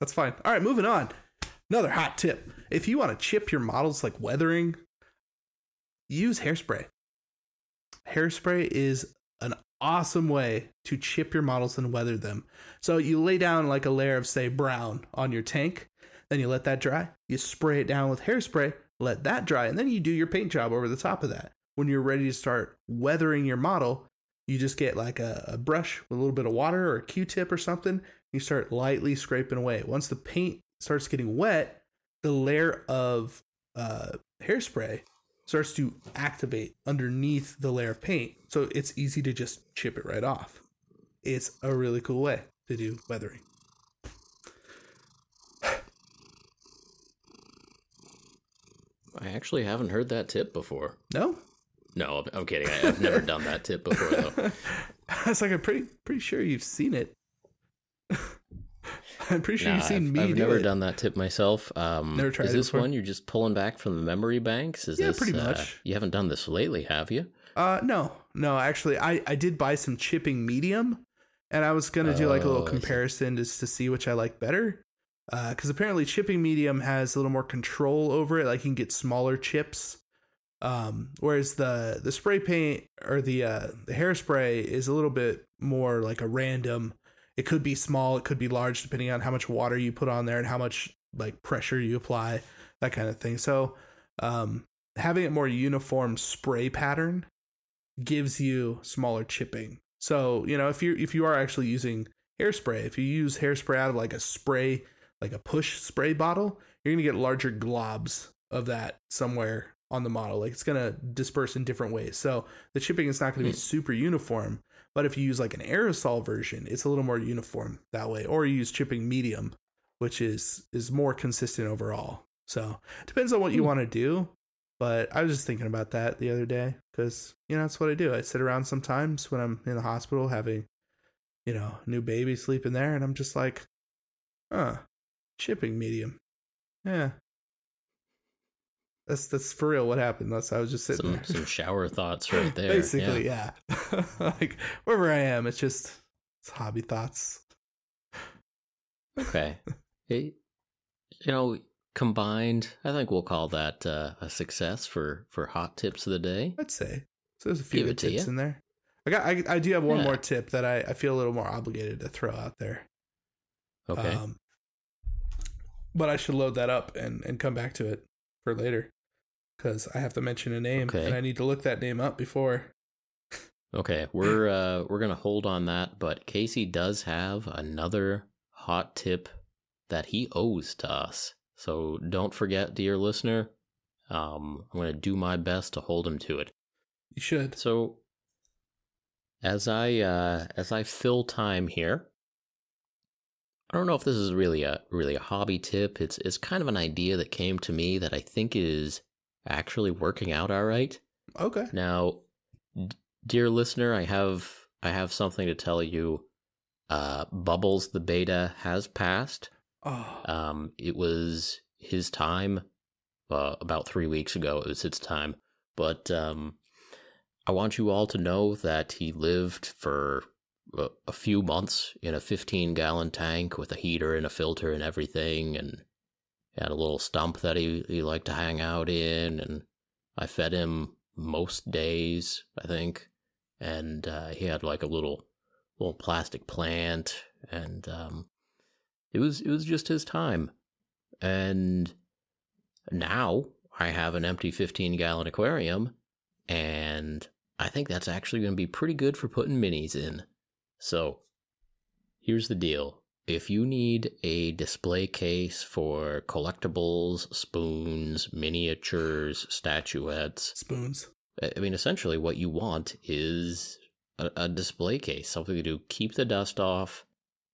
That's fine. All right, moving on. Another hot tip. If you want to chip your models like weathering, use hairspray. Hairspray is an awesome way to chip your models and weather them. So you lay down like a layer of, say, brown on your tank, then you let that dry. You spray it down with hairspray, let that dry, and then you do your paint job over the top of that. When you're ready to start weathering your model, you just get like a, a brush with a little bit of water or a Q-tip or something. You start lightly scraping away. Once the paint starts getting wet, the layer of uh, hairspray starts to activate underneath the layer of paint. So it's easy to just chip it right off. It's a really cool way to do weathering. I actually haven't heard that tip before. No? No, I'm- I'm kidding. I, I've never done that tip before though. It's like I'm pretty pretty sure you've seen it. I'm pretty sure Nah, you've seen I've, me I've do never it. done that tip myself. Um, Never tried is this before? one you're just pulling back from the memory banks? Is Yeah, this, pretty uh, much. you haven't done this lately, have you? Uh, no, no. Actually, I I did buy some chipping medium, and I was gonna do like a little Oh, I comparison just to see which I like better. Uh, because apparently chipping medium has a little more control over it. Like you can get smaller chips. Um, whereas the the spray paint or the uh the hairspray is a little bit more like a random. It could be small, it could be large, depending on how much water you put on there and how much like pressure you apply, that kind of thing. So, um, having it more uniform spray pattern gives you smaller chipping. So, you know, if you if you are actually using hairspray, if you use hairspray out of like a spray, like a push spray bottle, you're going to get larger globs of that somewhere on the model. Like it's going to disperse in different ways. So, the chipping is not going to be Hmm. super uniform, but if you use like an aerosol version, it's a little more uniform that way. Or you use chipping medium, which is is more consistent overall. So, depends on what you Hmm. want to do. But I was just thinking about that the other day because, you know, that's what I do. I sit around sometimes when I'm in the hospital having, you know, a new baby sleeping there, and I'm just like, huh, chipping medium. Yeah. That's that's for real what happened. That's I was just sitting Some there. some shower thoughts right there. Basically, yeah. yeah. like wherever I am, it's just it's hobby thoughts. Okay. It, you know, combined, I think we'll call that uh, a success for for hot tips of the day. I'd say. So there's a few good tips ya. in there. I got I, I do have one Yeah. more tip that I, I feel a little more obligated to throw out there. Okay. Um, but I should load that up and, and come back to it for later because I have to mention a name Okay. and I need to look that name up before. Okay, we're uh we're gonna hold on that, but Casey does have another hot tip that he owes to us. So don't forget, dear listener. Um, I'm gonna do my best to hold him to it. You should. So as I uh as I fill time here, I don't know if this is really a really a hobby tip. It's it's kind of an idea that came to me that I think is actually working out all right. Okay. Now, d- dear listener, I have I have something to tell you. Uh, Bubbles the betta has passed. Oh, Um, it was his time. Uh, about three weeks ago, it was his time. But um, I want you all to know that he lived for a, few months in a 15 gallon tank with a heater and a filter and everything, and had a little stump that he, he liked to hang out in, and I fed him most days, I think, and uh, he had like a little little plastic plant, and um, it was it was just his time, and now I have an empty 15 gallon aquarium, and I think that's actually going to be pretty good for putting minis in. So, here's the deal. If you need a display case for collectibles, spoons, miniatures, statuettes, spoons. I mean, essentially, what you want is a, a display case, something to keep the dust off,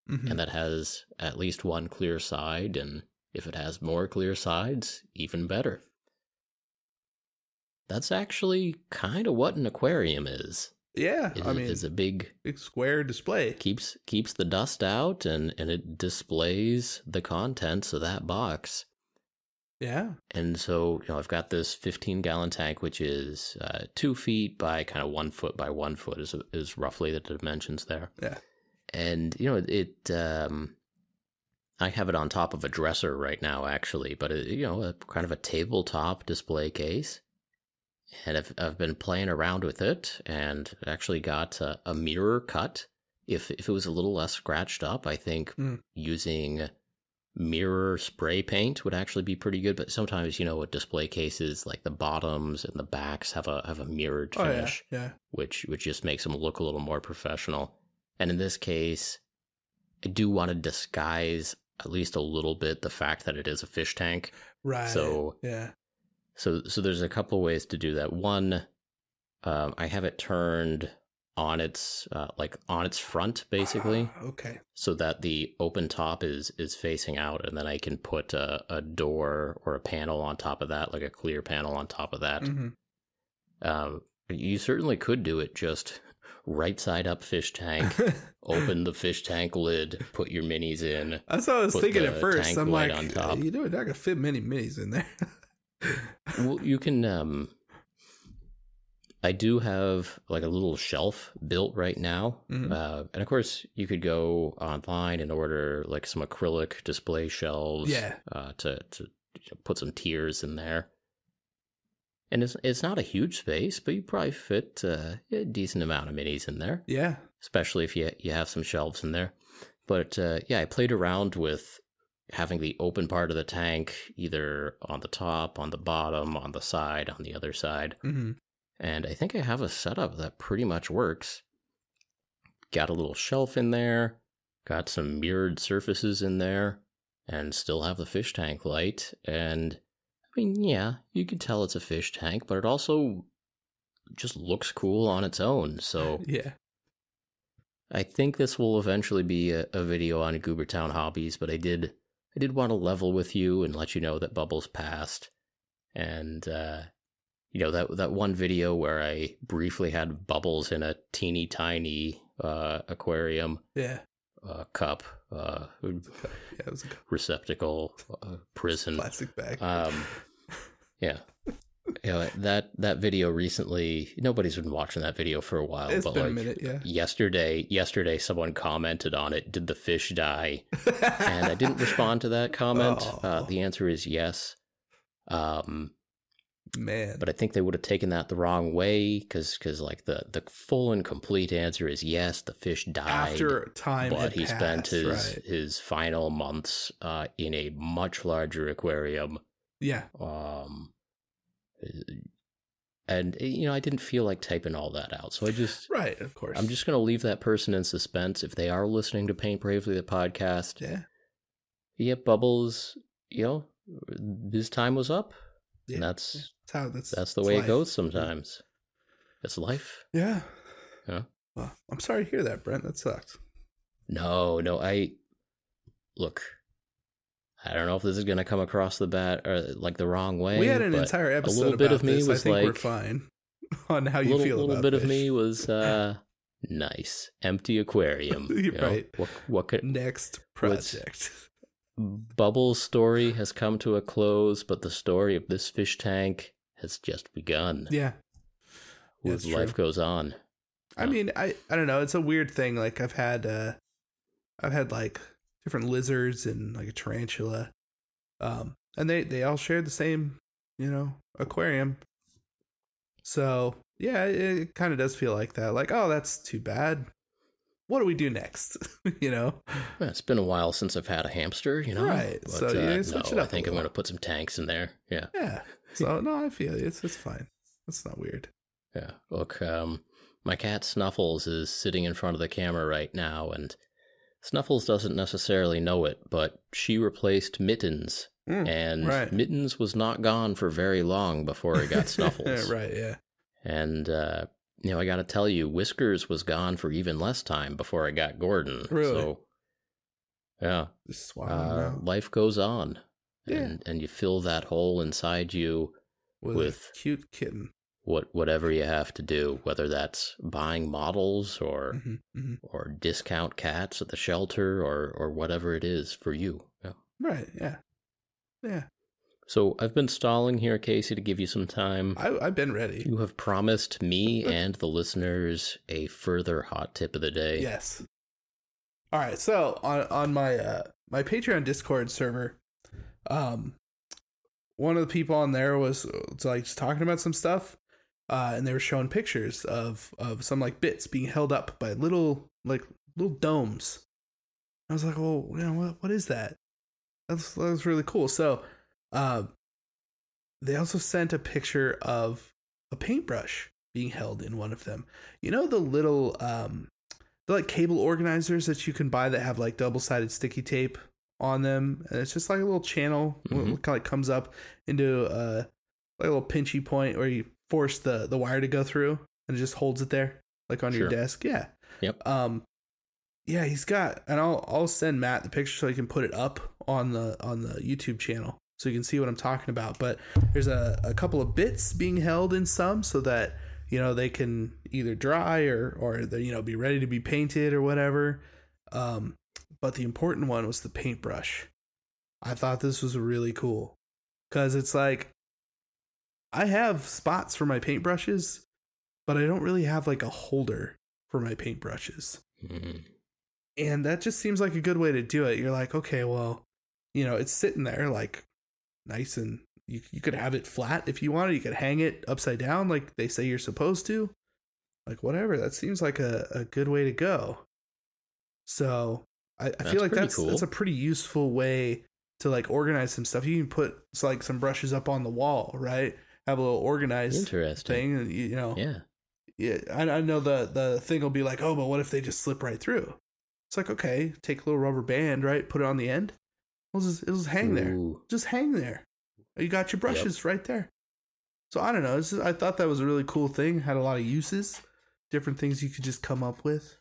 Mhm. and that has at least one clear side, and if it has more clear sides, even better. That's actually kind of what an aquarium is. Yeah, It I mean, it's a big big square display. keeps keeps the dust out and and it displays the contents of that box. Yeah. And so, you know, I've got this 15 gallon tank, which is uh, two feet by kind of one foot by one foot is, is roughly the dimensions there. Yeah. And, you know, it, um, I have it on top of a dresser right now, actually, but, it, you know, a, kind of a tabletop display case. And I've, I've been playing around with it and actually got a, a mirror cut. If, if it was a little less scratched up, I think Mm. using mirror spray paint would actually be pretty good. But sometimes, you know, with display cases, like the bottoms and the backs have a have a mirrored Oh yeah. finish, Yeah. which which just makes them look a little more professional. And in this case, I do want to disguise at least a little bit the fact that it is a fish tank. Right. So- yeah. So so there's a couple ways to do that. One, um, I have it turned on its uh, like on its front basically Ah, okay. so that the open top is is facing out and then i can put a, a door or a panel on top of that like a clear panel on top of that hmm um, you certainly could do it just right side up fish tank open the fish tank lid put your minis in That's what I was thinking at first. I'm like, you know, not gonna fit many minis in there. well, you can um I do have like a little shelf built right now. Mhm. Uh, and of course, you could go online and order like some acrylic display shelves Yeah. uh, to, to put some tiers in there. And it's, it's not a huge space, but you probably fit uh, a decent amount of minis in there yeah. especially if you you have some shelves in there. But uh, yeah, I played around with having the open part of the tank either on the top, on the bottom, on the side, on the other side, hmm and I think I have a setup that pretty much works. Got a little shelf in there, got some mirrored surfaces in there, and still have the fish tank light. And I mean, yeah, you can tell it's a fish tank, but it also just looks cool on its own. So Yeah. I think this will eventually be a, a video on Goobertown hobbies, but I did I did want to level with you and let you know that Bubbles passed. And uh you know that that one video where I briefly had Bubbles in a teeny tiny uh aquarium Yeah. uh cup uh Yeah. It was a receptacle uh, prison plastic bag. um yeah you know, that that video recently nobody's been watching that video for a while it's but like minute. Yeah. yesterday yesterday someone commented on it did the fish die and i didn't respond to that comment uh, Oh. the answer is yes um Man. but i think they would have taken that the wrong way because because like the the full and complete answer is yes the fish died after time, but he passed, spent his right. his final months uh in a much larger aquarium Yeah. um and eh, you know i didn't feel like typing all that out so i just Right. Of course. I'm just going to leave that person in suspense. If they are listening to Paint Bravely, the podcast, Yeah. yeah, Bubbles, you know, his time was up. Yeah. And that's That's how. That's that's the it's way life. it goes sometimes. It's life. Yeah. Yeah. Well, I'm sorry to hear that, Brent. That sucks. No, no, I look. I don't know if this is going to come across the bat or like the wrong way. we had an entire episode A little bit of me this. was I think we're fine on how you little, feel A little bit of me was uh nice, empty aquarium. You're you know? right. What what could Next project. Bubble's story has come to a close, but the story of this fish tank has just begun. Yeah. With life true. goes on. I mean, I I don't know. It's a weird thing. Like I've had uh I've had like different lizards and like a tarantula. Um and they they all share the same, you know, aquarium. So, yeah, it, it kind of does feel like that. Like, oh, that's too bad. What do we do next? you know? Yeah, It's been a while since I've had a hamster, you know. Right, But, so uh, it no, I think I'm going to put some tanks in there. Yeah, Yeah. So, no, I feel. It's it's fine. It's not weird. yeah. Look, um, my cat Snuffles is sitting in front of the camera right now, and Snuffles doesn't necessarily know it, but she replaced Mittens, Mm, and right. Mittens was not gone for very long before it got Snuffles. right, yeah. and uh, you know, I got to tell you, Whiskers was gone for even less time before I got Gordon. Really? So, yeah, Just swap 'em uh, life goes on, Yeah. and and you fill that hole inside you with, with- a cute kitten. What whatever you have to do, whether that's buying models or hmm hmm or discount cats at the shelter or or whatever it is for you. Yeah. Right. Yeah. Yeah. So I've been stalling here, Casey, to give you some time. I, I've been ready. You have promised me and the listeners a further hot tip of the day. Yes. All right. So on on my uh my Patreon Discord server, um, one of the people on there was, was like just talking about some stuff, uh, and they were showing pictures of of some like bits being held up by little like little domes. I was like, well, you know what? What is that? That's that was really cool. So, uh, they also sent a picture of a paintbrush being held in one of them. You know the little um the like cable organizers that you can buy that have like double sided sticky tape on them, and it's just like a little channel, Mhm. kind of like comes up into uh like a little pinchy point where you force the the wire to go through, and it just holds it there, like on your desk. Yeah. Yep. Um. Yeah, he's got, and I'll I'll send Matt the picture so he can put it up on the on the YouTube channel so you can see what I'm talking about. But there's a a couple of bits being held in some so that you know they can either dry or or they, you know be ready to be painted or whatever. Um, but the important one was the paintbrush. I thought this was really cool because it's like I have spots for my paintbrushes, but I don't really have like a holder for my paintbrushes. Mhm. And that just seems like a good way to do it. You're like, okay, well, you know, it's sitting there like nice and you, you could have it flat if you wanted. You could hang it upside down like they say you're supposed to. Like, whatever. That seems like a, a good way to go. So I, I feel like that's cool. that's a pretty useful way to like organize some stuff. You can put like some brushes up on the wall, right? Have a little organized Interesting. thing, and you, you know, Yeah. yeah, I, I know the the thing will be like, oh, but what if they just slip right through? It's like, okay, take a little rubber band, right? Put it on the end. It'll just, it'll just hang there. Ooh. Just hang there. You got your brushes right there. So I don't know. Is, I thought that was a really cool thing. Had a lot of uses, different things you could just come up with.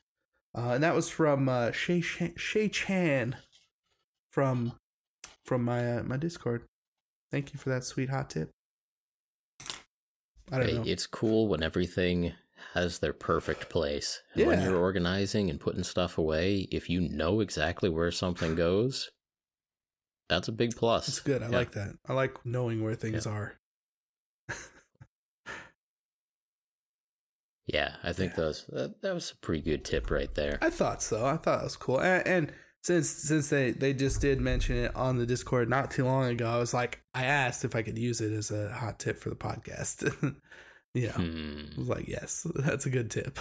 Uh, and that was from uh, Shay Chan, Shay Chan from from my uh, my Discord. Thank you for that sweet hot tip. I don't know. It's cool when everything has their perfect place. And when you're organizing and putting stuff away, if you know exactly where something goes, that's a big plus. It's good. I Yeah. like that. I like knowing where things are. Yeah, I think Yeah. those that, that was a pretty good tip right there. I thought so. I thought it was cool. And, and since since they they just did mention it on the Discord not too long ago, I was like, I asked if I could use it as a hot tip for the podcast. yeah, know, I Hmm, was like, yes, that's a good tip.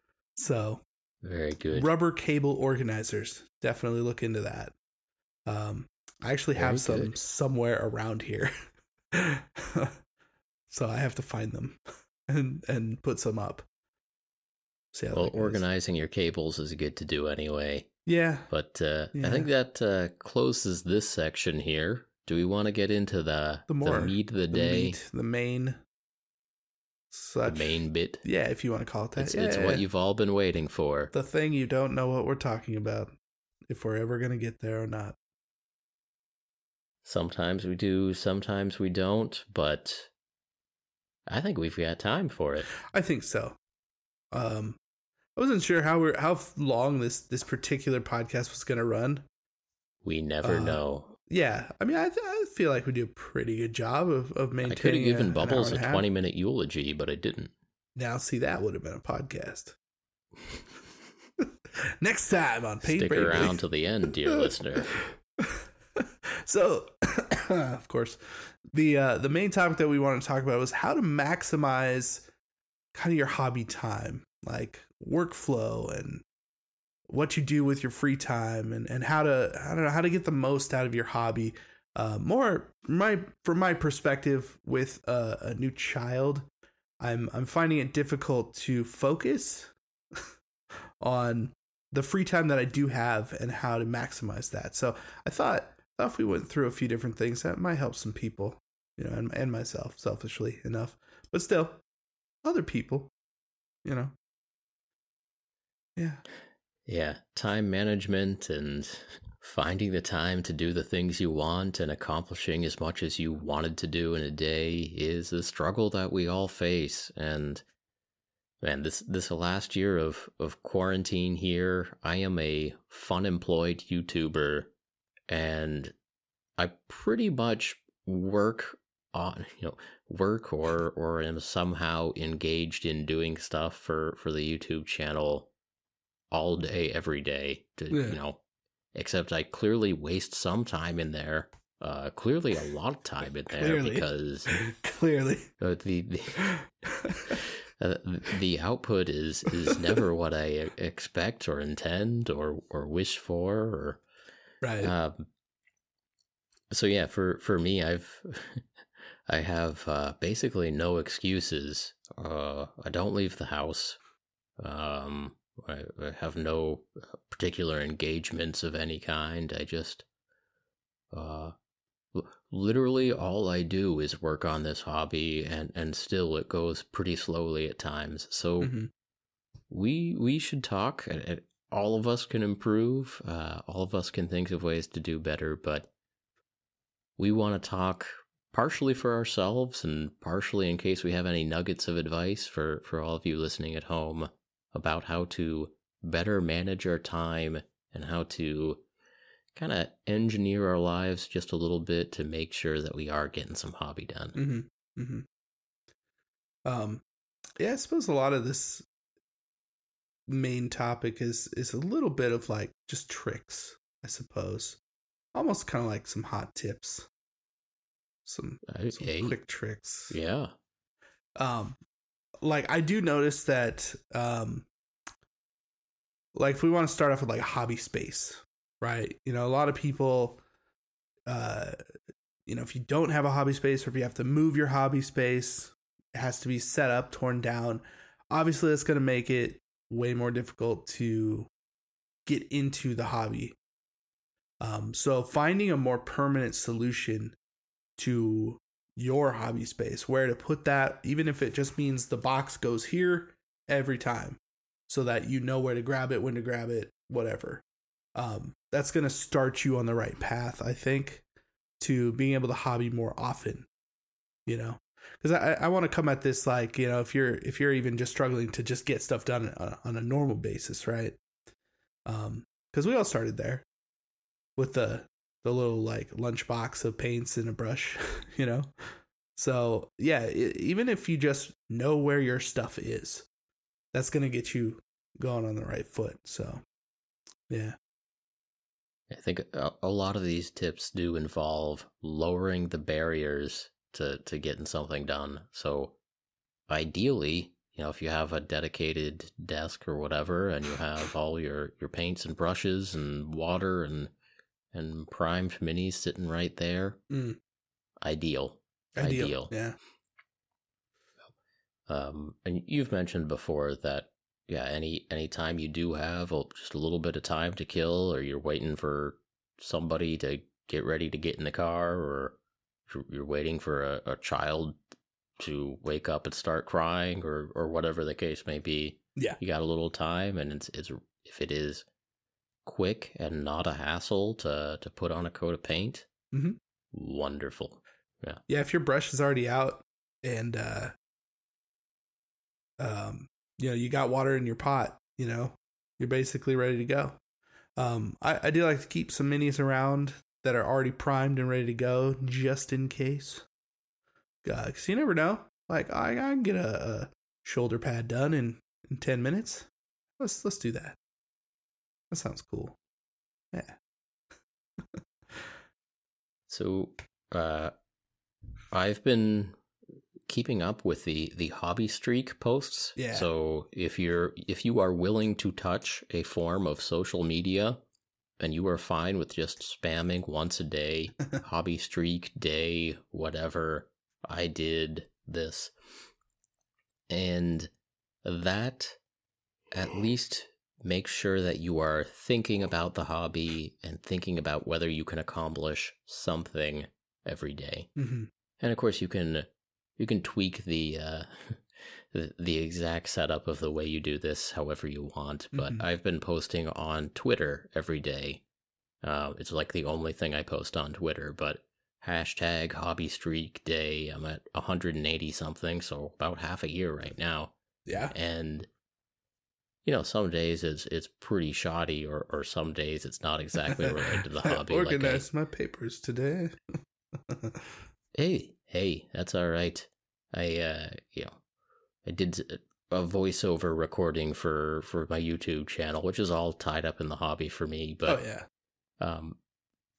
so very good. rubber cable organizers, definitely look into that. Um, I actually have Very some good. somewhere around here, so I have to find them and and put some up. See well, organizing your cables is good to do anyway. Yeah, But uh, Yeah. I think that uh, closes this section here. Do we want to get into the The more- meat of the the day, meat, the main, the main bit? Yeah, if you want to call it that. It's, yeah, it's yeah, what you've all been waiting for. the thing you don't know what we're talking about, if we're ever gonna get there or not. Sometimes we do, sometimes we don't, but I think we've got time for it. I think so. Um, I wasn't sure how we're how long this this particular podcast was gonna run. We never Uh, know. Yeah, I mean, I, th- I feel like we do a pretty good job of of maintaining. I could have given a- Bubbles a 20 minute eulogy, but I didn't. Now, see, that would have been a podcast. Next time on Paint Stick around to the end, dear listener. so, of course, the uh, the main topic that we want to talk about was how to maximize kind of your hobby time, like workflow and what you do with your free time, and and how to I don't know how to get the most out of your hobby. Uh, more my from my perspective with a, a new child, I'm I'm finding it difficult to focus on the free time that I do have and how to maximize that. So I thought thought if we went through a few different things that might help some people, you know, and, and myself selfishly enough, but still other people you know. Yeah. Yeah, time management and finding the time to do the things you want and accomplishing as much as you wanted to do in a day is a struggle that we all face and man this this last year of of quarantine here I am a fun employed YouTuber and I pretty much work on you know work or or am somehow engaged in doing stuff for for the YouTube channel all day every day to Yeah. you know except I clearly waste some time in there uh clearly a lot of time in there Clearly. because Clearly. uh, the the, uh, the output is is never what I expect or intend or or wish for or right. um, so yeah, for for me, I've I have uh, basically no excuses. Uh, I don't leave the house. Um, I, I have no particular engagements of any kind. I just, uh, literally all I do is work on this hobby, and and still it goes pretty slowly at times. So Mhm. we we should talk. and All of us can improve. Uh, all of us can think of ways to do better, but we want to talk partially for ourselves and partially in case we have any nuggets of advice for for all of you listening at home about how to better manage our time and how to kind of engineer our lives just a little bit to make sure that we are getting some hobby done. Mm-hmm. Mm-hmm. Um, yeah, I suppose a lot of this main topic is is a little bit of like just tricks, I suppose. Almost kind of like some hot tips, some, some quick tricks. Yeah. um like i do notice that um like if we want to start off with like a hobby space right? You know a lot of people uh you know if you don't have a hobby space or if you have to move your hobby space it has to be set up torn down. Obviously that's going to make it way more difficult to get into the hobby. Um so finding a more permanent solution to your hobby space, where to put that, even if it just means the box goes here every time so that you know where to grab it, when to grab it, whatever. Um, that's going to start you on the right path, I think, to being able to hobby more often, you know? Because I, I want to come at this like, you know, if you're if you're even just struggling to just get stuff done on, on a normal basis, right? Um, because we all started there with the the little like lunchbox of paints and a brush, you know. So yeah, e- even if you just know where your stuff is, that's gonna get you going on the right foot. So yeah, I think a, a lot of these tips do involve lowering the barriers to, to getting something done. So ideally, you know, if you have a dedicated desk or whatever and you have all your, your paints and brushes and water and and primed minis sitting right there, Mm. ideal. ideal. Ideal. Yeah, Um, and you've mentioned before that yeah, any any time you do have just a little bit of time to kill, or you're waiting for somebody to get ready to get in the car, or you're- you're waiting for a, a child to wake up and start crying, or or whatever the case may be. Yeah. you got a little time, and it's it's if it is quick and not a hassle to to put on a coat of paint, Mhm. wonderful. yeah. Yeah. If your brush is already out and uh, um, you know, you got water in your pot, you know, you're basically ready to go. Um, I, I do like to keep some minis around that are already primed and ready to go, just in case. Because you never know. Like I, I can get a, a shoulder pad done in, in ten minutes. Let's let's do that. That sounds cool. Yeah. So, uh, I've been keeping up with the the hobby streak posts. Yeah. So if you're if you are willing to touch a form of social media, and you are fine with just spamming once a day, hobby streak day, whatever. I did this, and that at least make sure that you are thinking about the hobby and thinking about whether you can accomplish something every day. hmm And of course, you can you can tweak the uh, the, the exact setup of the way you do this, however you want. But Mhm. I've been posting on Twitter every day. Uh, it's like the only thing I post on Twitter. But hashtag Hobby Streak Day. I'm at 180 something, so about half a year right now. Yeah. And you know, some days it's it's pretty shoddy, or or some days it's not exactly related to the hobby. like I- Organized my papers today. Hey, hey, that's all right. I, uh, you know, I did a voiceover recording for for my YouTube channel, which is all tied up in the hobby for me. But oh yeah. um,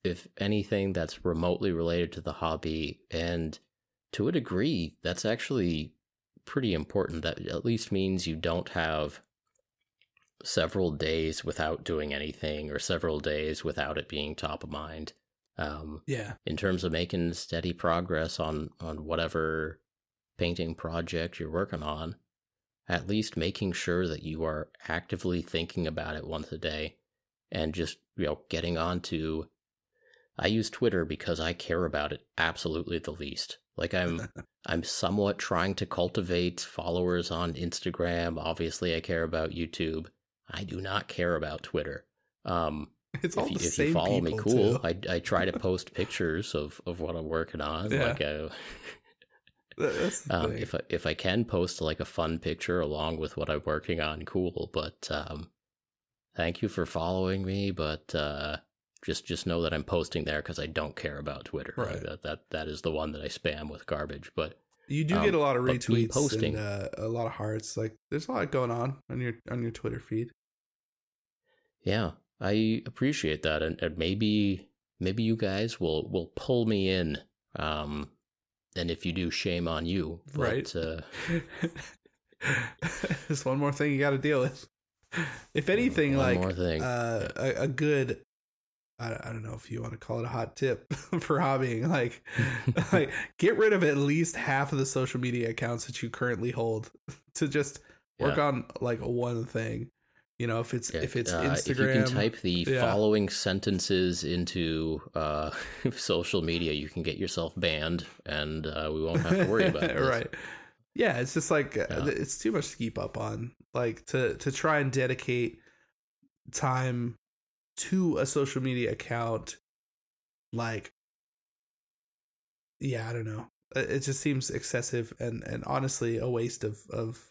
if anything that's remotely related to the hobby, and to a degree, that's actually pretty important. That at least means you don't have several days without doing anything, or several days without it being top of mind. Um, Yeah. in terms of making steady progress on on whatever painting project you're working on at least making sure that you are actively thinking about it once a day and just you know getting on to i use twitter because i care about it absolutely the least like i'm i'm somewhat trying to cultivate followers on instagram obviously i care about youtube i do not care about twitter um It's all if you, the if same you follow me, cool. I, I try to post pictures of, of what I'm working on. Yeah. Like uh, That- That's the um, if I, if I can post like a fun picture along with what I'm working on, cool. But um, thank you for following me. But uh, just just know that I'm posting there because I don't care about Twitter. Like, that, that that is the one that I spam with garbage. But You do Um, get a lot of retweets posting- and uh, a lot of hearts. Like there's a lot going on on your on your Twitter feed. Yeah, I appreciate that, and, and maybe maybe you guys will will pull me in. Um, and if you do, shame on you. But, Right. Uh, Just one more thing you got to deal with. If anything, like uh, a, a good, I, I don't know if you want to call it a hot tip for hobbying, like, like get rid of at least half of the social media accounts that you currently hold to just work Yeah. on like one thing. You know, if it's Yeah, if it's uh, Instagram, if you can type the yeah. following sentences into uh, social media, you can get yourself banned, and uh, we won't have to worry about this. right yeah it's just like uh, Yeah. it's too much to keep up on like to to try and dedicate time to a social media account like yeah i don't know it it just seems excessive and and honestly a waste of of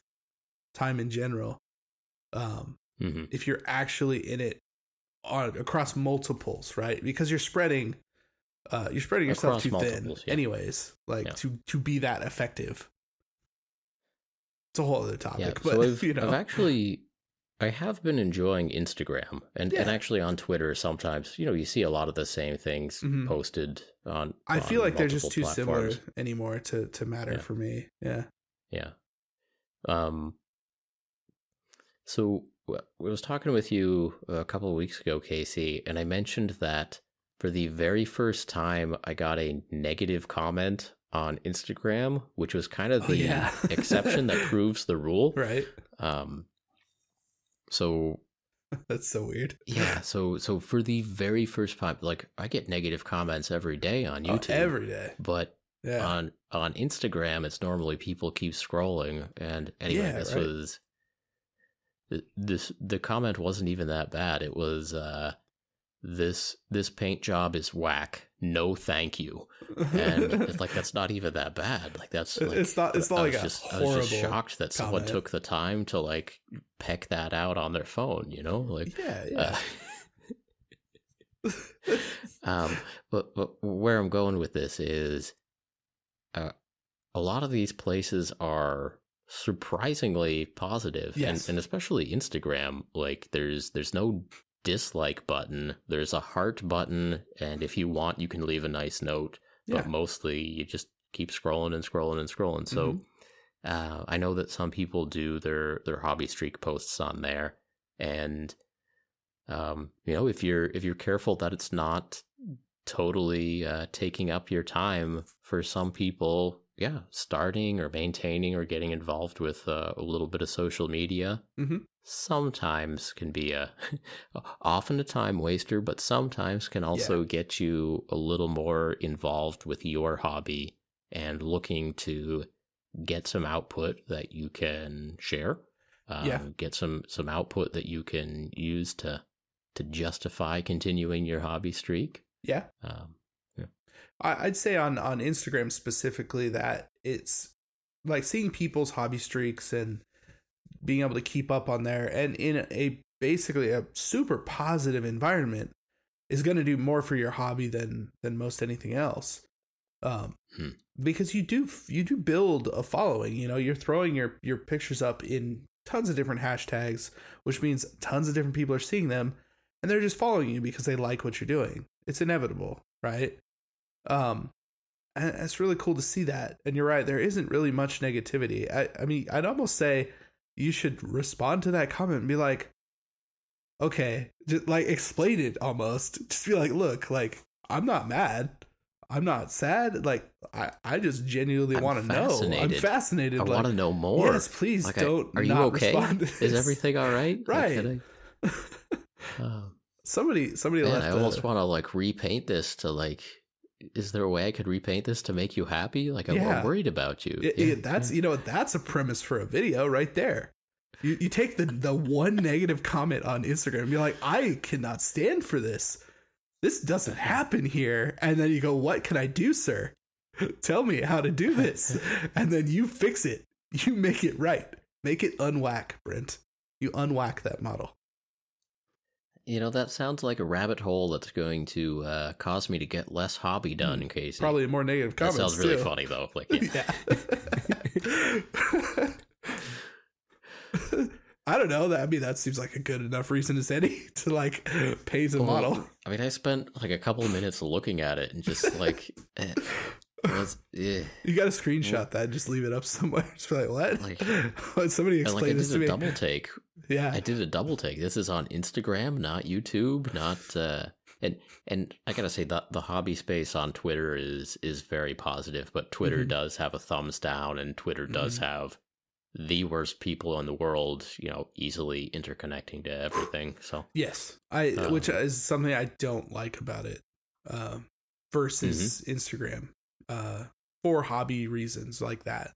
time in general um hmm if you're actually in it on across multiples, right? Because you're spreading uh you're spreading yourself Across too thin yeah. anyways, like Yeah. to to be that effective. It's a whole other topic, Yeah, but so I've, you know. I've actually, I have been enjoying Instagram, and, and actually on Twitter. Sometimes, you know, you see a lot of the same things Mhm. posted on. I feel like they're just too similar anymore to to matter Yeah. for me. Yeah. Yeah. Um. So I was talking with you a couple of weeks ago, Casey, and I mentioned that for the very first time, I got a negative comment on Instagram, which was kind of Oh, the yeah. exception that proves the rule. Right. Um. So That's so weird. yeah, so so for the very first time, like I get negative comments every day on Oh, YouTube, every day. but Yeah. on on Instagram, it's normally people keep scrolling, and anyway, Yeah, this right. was this the comment wasn't even that bad. It was uh, this this paint job is whack. No, thank you. And it's like that's not even that bad. Like that's like, It's not- it's not I like was just I was just shocked that someone took the time to like peck that out on their phone. You know, like yeah, yeah. uh, um, but but where I'm going with this is, uh, a lot of these places are surprisingly positive, Yes. and, and especially Instagram. Like there's there's no dislike button. There's a heart button, and if you want, you can leave a nice note. Yeah. But mostly, you just keep scrolling and scrolling and scrolling. So. Mhm. Uh, I know that some people do their their hobby streak posts on there, and um, you know if you're if you're careful that it's not totally uh, taking up your time for some people, yeah, starting or maintaining or getting involved with uh, a little bit of social media Mhm. sometimes can be a often a time waster, but sometimes can also get you a little more involved with your hobby and looking to get some output that you can share. Um, Yeah. Get some some output that you can use to to justify continuing your hobby streak. Yeah. Um, I'd say on on Instagram specifically that it's like seeing people's hobby streaks and being able to keep up on there and in a basically a super positive environment is going to do more for your hobby than than most anything else. Um Hmm. because you do you do build a following, you know, you're throwing your your pictures up in tons of different hashtags, which means tons of different people are seeing them and they're just following you because they like what you're doing. It's inevitable, right? Um, and it's really cool to see that. And you're right, there isn't really much negativity. I, I mean, I'd almost say you should respond to that comment and be like, okay, just like explain it almost. Just be like, look, like I'm not mad. I'm not sad. Like I, I just genuinely want to know. I'm fascinated. I like, want to know more. Yes, please Like, don't. are you okay? Is everything all right? Right. can I- um, somebody somebody man, left I a- almost want to like repaint this to like. Is there a way I could repaint this to make you happy? Like I'm, Yeah. worried about you. It- Yeah, it- that's you know that's a premise for a video right there. You you take the the one negative comment on Instagram and be like, I cannot stand for this. This doesn't happen here. And then you go, What can I do, sir? Tell me how to do this. And then you fix it. You make it right. Make it unwhack, Brent. You unwhack that model. You know, that sounds like a rabbit hole that's going to uh, cause me to get less hobby done, in case. Hmm. Probably more negative That sounds really too. funny, though. Like, yeah. yeah. I don't know. That I mean, that seems like a good enough reason as any to like pay the Well, model. I mean, I spent like a couple of minutes looking at it and just like, eh, was, eh. You got to screenshot that. and Just leave it up somewhere. Just be like, what? Like- What? Somebody and like explain this to a me. double take. Yeah. I did a double take. This is on Instagram, not YouTube, not uh and and I gotta say that the hobby space on Twitter is is very positive, but Twitter Mhm. does have a thumbs down and Twitter does Mhm. have the worst people in the world, you know, easily interconnecting to everything. So Yes, I Um, which is something I don't like about it. Um, versus Mm-hmm. Instagram, uh, for hobby reasons like that,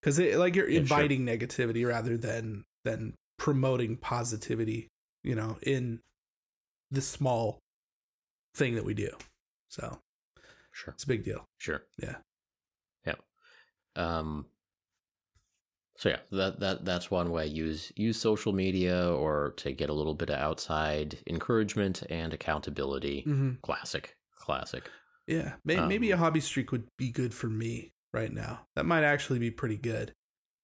because it like you're Yeah, sure. inviting negativity rather than than promoting positivity. You know, in the small thing that we do. So sure. it's a big deal. Sure. Yeah. Yeah. Um so yeah, that that that's one way. Use use social media or to get a little bit of outside encouragement and accountability. Mm-hmm. Classic. Classic. Yeah, may- maybe a Um, hobby streak would be good for me right now. That might actually be pretty good,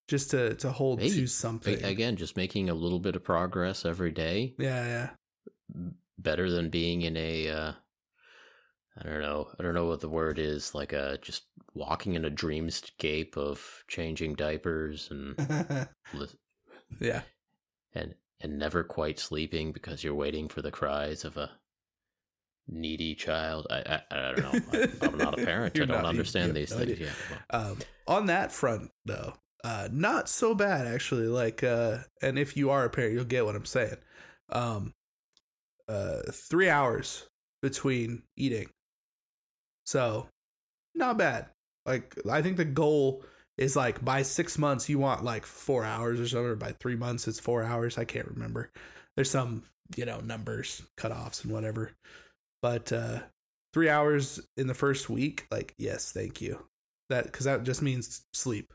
just to to hold Maybe. to something. Again, just making a little bit of progress every day. yeah, yeah. Better than being in a uh I don't know. I don't know what the word is, like a just walking in a dreamscape of changing diapers and yeah. and and never quite sleeping because you're waiting for the cries of a needy child. I I, I don't know. I'm, I'm not a parent. I don't understand these no things idea. yet. Um, on that front, though, uh, not so bad actually. Like, uh, and if you are a parent, you'll get what I'm saying. Um, uh, three hours between eating, so not bad. Like, I think the goal is like by six months you want like four hours or something. Or by three months it's four hours. I can't remember. There's some you know numbers cutoffs and whatever, but uh, three hours in the first week, like yes, thank you that because that just means sleep.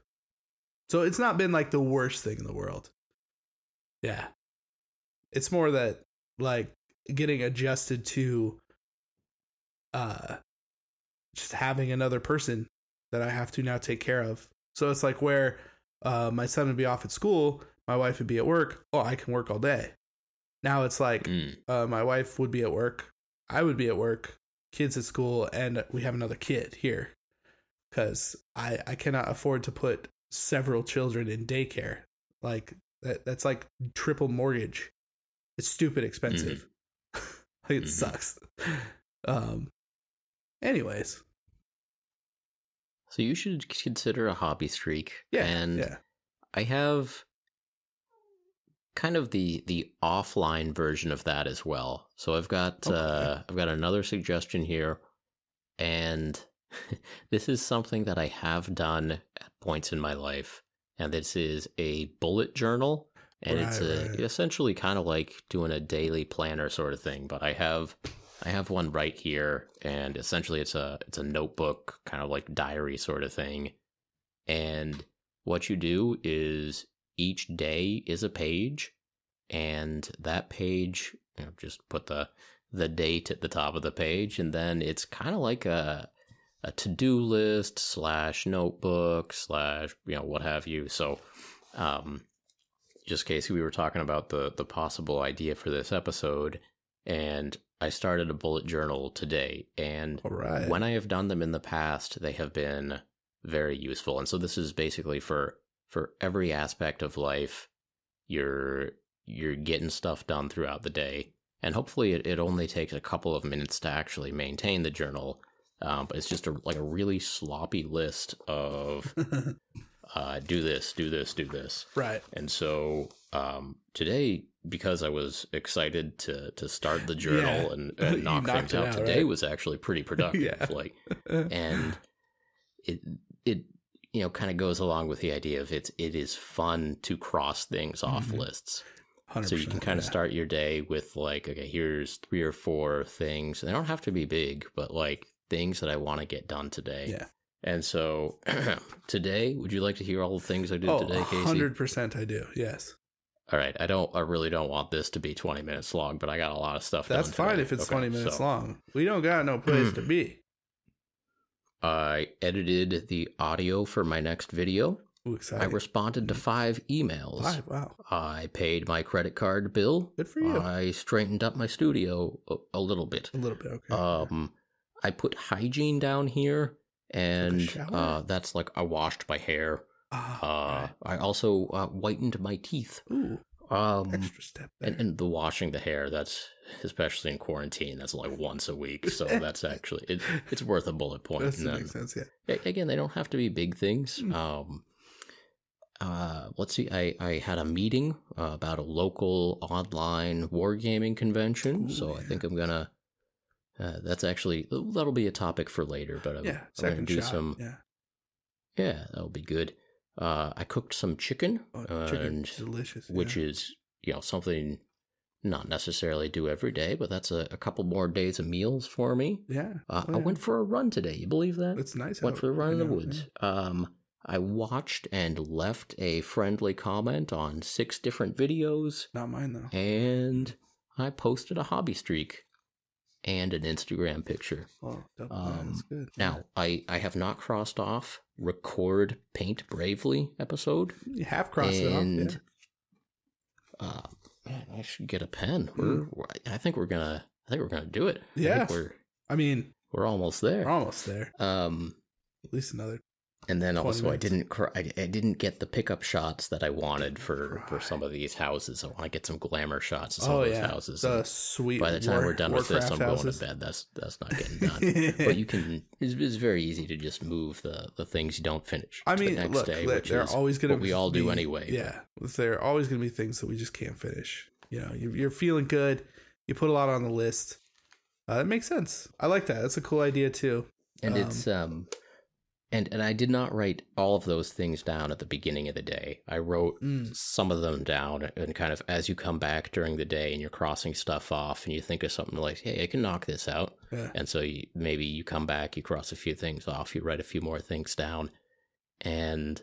So it's not been like the worst thing in the world. Yeah. It's more that like getting adjusted to uh just having another person that I have to now take care of. So it's like where uh my son would be off at school, my wife would be at work. Oh, I can work all day. Now it's like Mm, uh, my wife would be at work, I would be at work, kids at school, and we have another kid here because I I cannot afford to put several children in daycare. Like that that's like triple mortgage. It's stupid expensive. like it Mhm. sucks. Um. Anyways, So you should consider a hobby streak. yeah, and yeah, I have kind of the the offline version of that as well. So I've got Okay. uh I've got another suggestion here and this is something that I have done at points in my life, and this is a bullet journal. And it's a, right. essentially kind of like doing a daily planner sort of thing. But I have I have one right here, and essentially it's a it's a notebook, kind of like diary sort of thing. And what you do is each day is a page, and that page you know, just put the the date at the top of the page, and then it's kind of like a a to do list slash notebook slash you know what have you. So, um, just Casey, we were talking about the the possible idea for this episode, and I started a bullet journal today, and All right. when I have done them in the past, they have been very useful. And so this is basically for for every aspect of life. You're you're getting stuff done throughout the day, and hopefully it, it only takes a couple of minutes to actually maintain the journal. Um, but it's just a, like a really sloppy list of uh, do this, do this, do this. right. And so um, today, because I was excited to to start the journal Yeah. and, and knock things out, out, today right? was actually pretty productive. Yeah. Like, and it it you know kind of goes along with the idea of it's it is fun to cross things off Mhm. lists. 100%, So you can kind of yeah. start your day with like, okay, here's three or four things. They don't have to be big, but like things that I want to get done today. Yeah. And so today, would you like to hear all the things I did Oh, today, Casey? 100% I do. Yes. All right, I don't. I really don't want this to be twenty minutes long, but I got a lot of stuff. That's fine today. if it's Okay, 20 minutes so long. We don't got no place to be. I edited the audio for my next video. Ooh, I responded to five emails. Five, wow. I paid my credit card bill. Good for you. I straightened up my studio a, a little bit. a little bit, okay. Um, I put hygiene down here, and uh, that's like I washed my hair. Ah, Uh. I also uh, whitened my teeth. Ooh, Um, extra step and, and the washing the hair that's especially in quarantine that's like once a week so that's actually it, it's worth a bullet point That then, makes sense, yeah. again they don't have to be big things Mm. um uh let's see i i had a meeting uh, about a local online wargaming convention Ooh, so i think i'm gonna uh, that's actually that'll be a topic for later but I'm, Yeah, I'm gonna do shot. some yeah. yeah that'll be good uh i cooked some chicken Oh, chicken, and delicious. which yeah. is you know something not necessarily do every day, but that's a, a couple more days of meals for me. yeah. Uh, Oh, I went for a run today. You believe that? It's nice. went out. for a run I in the know, woods. Um, I watched and left a friendly comment on six different videos. Not mine though. and I posted a hobby streak and an Instagram picture. Oh, double that. That's Um, good. Now, I, I have not crossed off record Paint Bravely episode. you have crossed it off. and uh, man, I should get a pen. We're, Hmm. we're- I think we're gonna. I think we're gonna do it. I Yeah. think we're I mean, we're almost there. we're almost there. Um, At least another. And then 20 also I didn't. cr- I, I didn't get the pickup shots that I wanted for for some of these houses. I want to get some glamour shots of some Oh of those yeah, houses. the and sweet. by the time War- we're done with this, I'm Warcraft going to bed. That's that's not getting done. but you can. It's, it's very easy to just move the the things you don't finish. I to mean, the next look, day, which are always going to what we all do anyway, but- Yeah, there are always going to be things that we just can't finish. You know, you're, you're feeling good. You put a lot on the list. Uh, that makes sense. I like that. That's a cool idea too. and Um, it's um and and I did not write all of those things down at the beginning of the day. I wrote Mm. some of them down and kind of as you come back during the day and you're crossing stuff off and you think of something like, "Hey, I can knock this out." Yeah. And so you, maybe you come back, you cross a few things off, you write a few more things down. And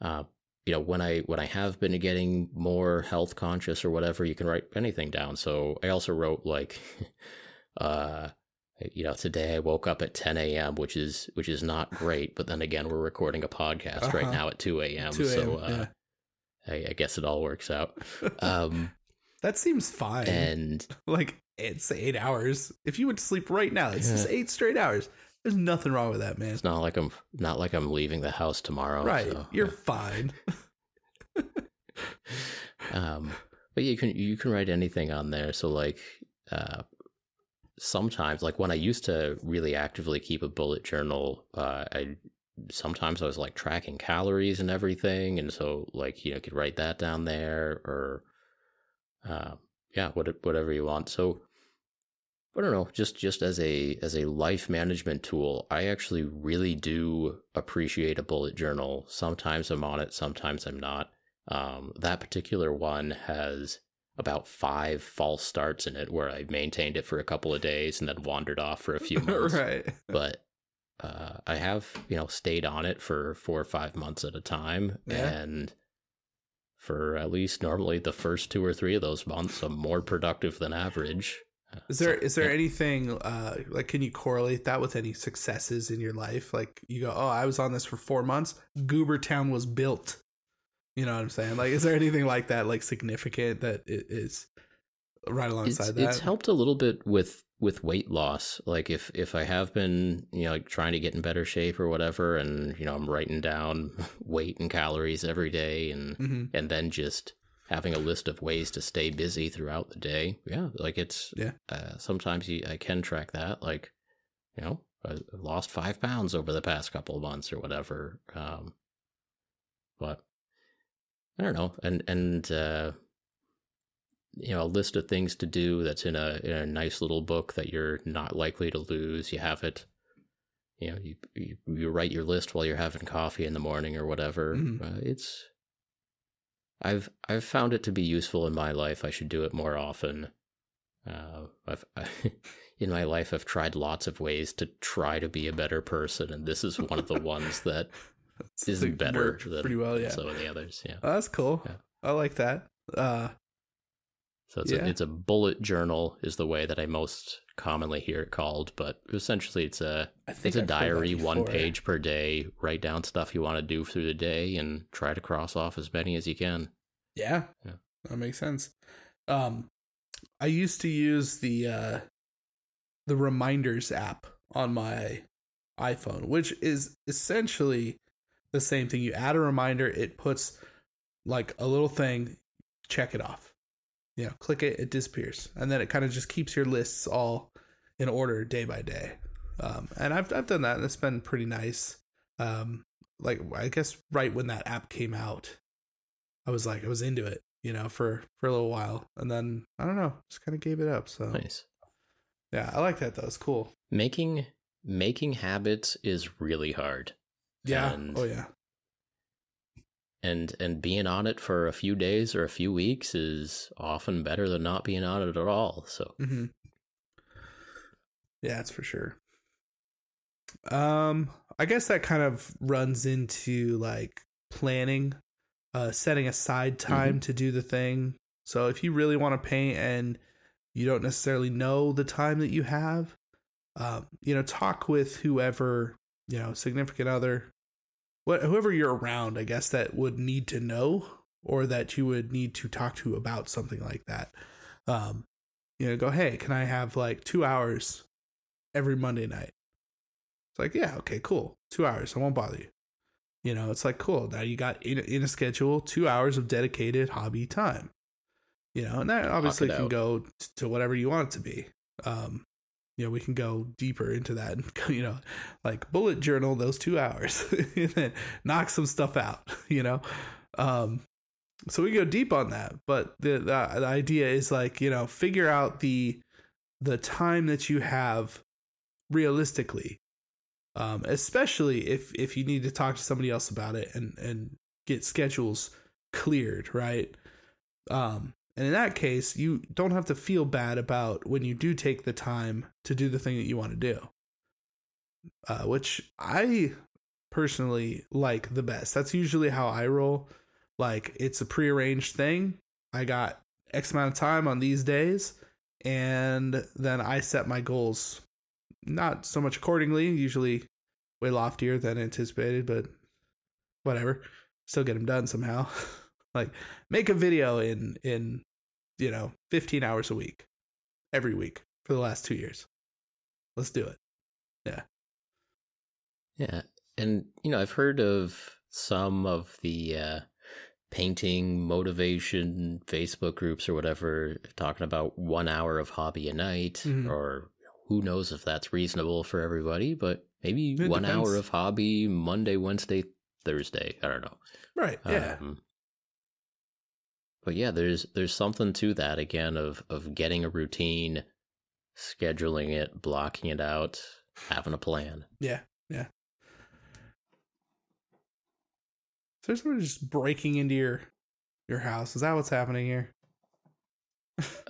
uh you know, when I when I have been getting more health conscious or whatever, you can write anything down. So I also wrote like uh you know today i woke up at 10 a.m which is which is not great but then again we're recording a podcast right Uh-huh. now at 2 a.m so uh, yeah. I, I guess it all works out um That seems fine. and like it's eight hours. If you went to sleep right now, it's just eight straight hours. There's nothing wrong with that, man. it's not like i'm not like i'm leaving the house tomorrow right. so, You're fine. um but you can you can write anything on there so like uh sometimes like when i used to really actively keep a bullet journal uh i sometimes i was like tracking calories and everything and so like you know could write that down there or uh yeah what, whatever you want so I don't know, just just as a as a life management tool, I actually really do appreciate a bullet journal. Sometimes I'm on it, sometimes I'm not. Um, that particular one has about five false starts in it where I maintained it for a couple of days and then wandered off for a few months. right. But uh, I have, you know, stayed on it for four or five months at a time. Yeah. And for at least normally the first two or three of those months, I'm more productive than average. Is there so, is there yeah. anything uh like can you correlate that with any successes in your life? Like you go, oh, I was on this for four months. Goober Town was built. You know what I'm saying? Like, is there anything like that, like significant that is right it's, alongside that? it's helped a little bit with with weight loss like if if i have been you know like trying to get in better shape or whatever and you know i'm writing down weight and calories every day and hmm and then just having a list of ways to stay busy throughout the day yeah like it's Yeah. uh, sometimes you, i can track that like you know i lost five pounds over the past couple of months or whatever um but i don't know and and uh you know a list of things to do that's in a in a nice little book that you're not likely to lose you have it you know you you, you write your list while you're having coffee in the morning or whatever Mhm. uh, it's i've i've found it to be useful in my life i should do it more often uh i've I, in my life i've tried lots of ways to try to be a better person and this is one of the ones that Isn't better than pretty well. Yeah, some of the others yeah Oh, that's cool. Yeah. I like that. Uh, So it's Yeah. a it's a bullet journal is the way that I most commonly hear it called, but essentially it's a it's a I've diary, one page per day. Write down stuff you want to do through the day and try to cross off as many as you can. Yeah. Yeah. That makes sense. Um I used to use the uh the reminders app on my iPhone, which is essentially the same thing. You add a reminder, it puts like a little thing, check it off. You know, click it, it disappears. And then it kind of just keeps your lists all in order day by day. Um and I've I've done that and it's been pretty nice. Um like I guess right when that app came out, I was like I was into it, you know, for for a little while, and then I don't know, just kind of gave it up. So Nice. yeah, I like that though. It's cool. Making making habits is really hard. Yeah. And- oh yeah. And and being on it for a few days or a few weeks is often better than not being on it at all. So hmm Yeah, that's for sure. Um, I guess that kind of runs into like planning, uh, setting aside time to do the thing. So if you really want to paint and you don't necessarily know the time that you have, um, you know, talk with whoever you know, significant other, what whoever you're around, I guess that would need to know or that you would need to talk to about something like that. Um, you know, go, hey, can I have like two hours every Monday night? It's like, yeah, okay, cool. Two hours. I won't bother you. You know, it's like, cool. Now you got in, in a schedule two hours of dedicated hobby time. You know, and that obviously can out. go to whatever you want it to be. Um, you know, we can go deeper into that and, you know, like bullet journal those two hours and then knock some stuff out, you know? Um, so we go deep on that, but the, the the idea is like you know figure out the the time that you have realistically, um, especially if if you need to talk to somebody else about it and and get schedules cleared, right? Um, and in that case, you don't have to feel bad about when you do take the time to do the thing that you want to do, uh, which I personally like the best. That's usually how I roll like it's a prearranged thing. I got X amount of time on these days, and then I set my goals not so much accordingly, usually way loftier than anticipated, but whatever. Still get them done somehow. like make a video in in you know 15 hours a week every week for the last 2 years. Let's do it. Yeah. Yeah. And, you know, I've heard of some of the uh, painting motivation Facebook groups or whatever talking about one hour of hobby a night, Mhm. or who knows if that's reasonable for everybody, but maybe It one hour of hobby Monday, Wednesday, Thursday. I don't know. Right. Yeah. Um, but yeah, there's there's something to that again of of getting a routine scheduling it, blocking it out, having a plan. Yeah, yeah. So there's someone just breaking into your your house. Is that what's happening here?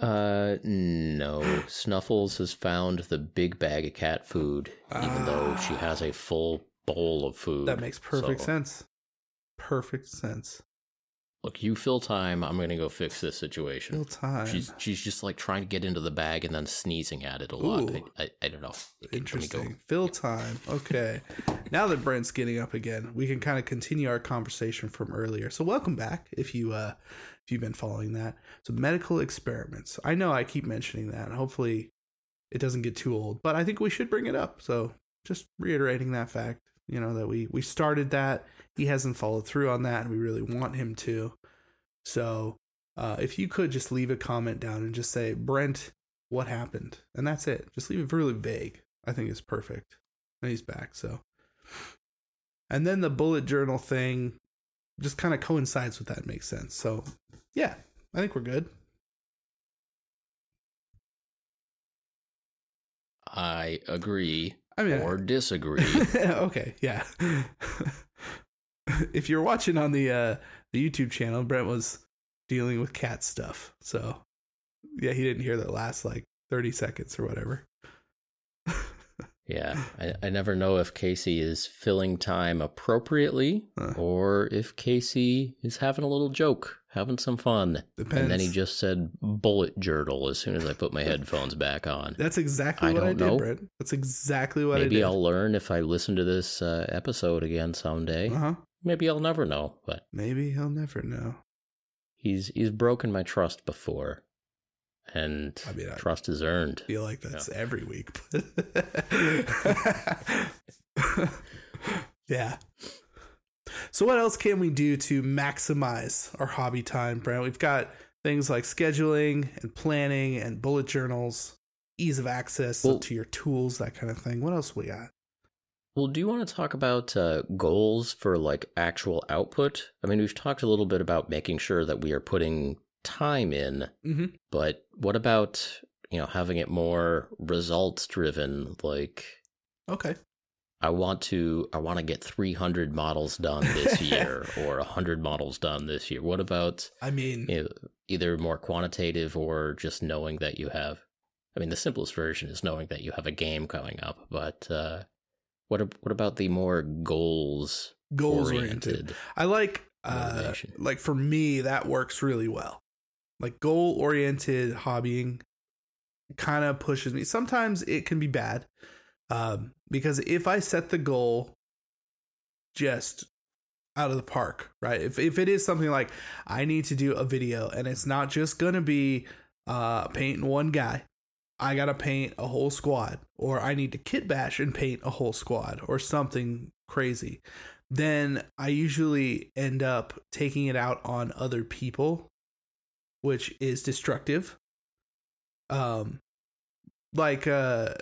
Uh, no. Snuffles has found the big bag of cat food, even though she Ah. has a full bowl of food. That makes perfect So, sense. Perfect sense. Look, you fill time. I'm gonna go fix this situation. Fill time. She's she's just like trying to get into the bag and then sneezing at it a lot. I, I, I don't know. Let me go. Interesting. Fill time. Okay. now that Brent's getting up again, we can kind of continue our conversation from earlier. So welcome back if you uh if you've been following that. So medical experiments. I know I keep mentioning that. Hopefully it doesn't get too old, but I think we should bring it up. So just reiterating that fact, you know, that we we started that. He hasn't followed through on that and we really want him to. So uh, if you could just leave a comment down and just say, Brent, what happened? And that's it. Just leave it really vague. I think it's perfect. And he's back, so. And then the bullet journal thing just kind of coincides with that, makes sense. So, yeah, I think we're good. I agree I mean, or disagree. okay, yeah. if you're watching on the uh the YouTube channel, Brent was dealing with cat stuff. So, yeah, he didn't hear the last like 30 seconds or whatever. Yeah, I, I never know if Casey is filling time appropriately Huh. or if Casey is having a little joke, having some fun. Depends. And then he just said bullet journal as soon as I put my headphones back on. That's exactly I what I did, know. Brent. That's exactly what I did. Maybe did. I'll learn if I listen to this uh, episode again someday. Uh-huh. Maybe I'll never know, but Maybe he'll never know. he's he's broken my trust before, and I mean, I- trust is earned. feel like that's every week. yeah. So what else can we do to maximize our hobby time, Brent? We've got things like scheduling and planning and bullet journals, ease of access Well- to your tools, that kind of thing. What else we got? Well, do you want to talk about uh, goals for like actual output? I mean, we've talked a little bit about making sure that we are putting time in, Mm-hmm. but what about you know having it more results driven? Like, Okay. I want to I want to get 300 models done this year or 100 models done this year. What about I mean, you know, either more quantitative or just knowing that you have I mean the simplest version is knowing that you have a game coming up, but uh what what about the more goals goals oriented. oriented? I like uh like for me that works really well. Like goal oriented hobbying kind of pushes me. Sometimes it can be bad. Um because if I set the goal just out of the park, right? If if it is something like I need to do a video and it's not just going to be uh painting one guy. I got to paint a whole squad or I need to kit bash and paint a whole squad or something crazy then I usually end up taking it out on other people, which is destructive. Um, like uh,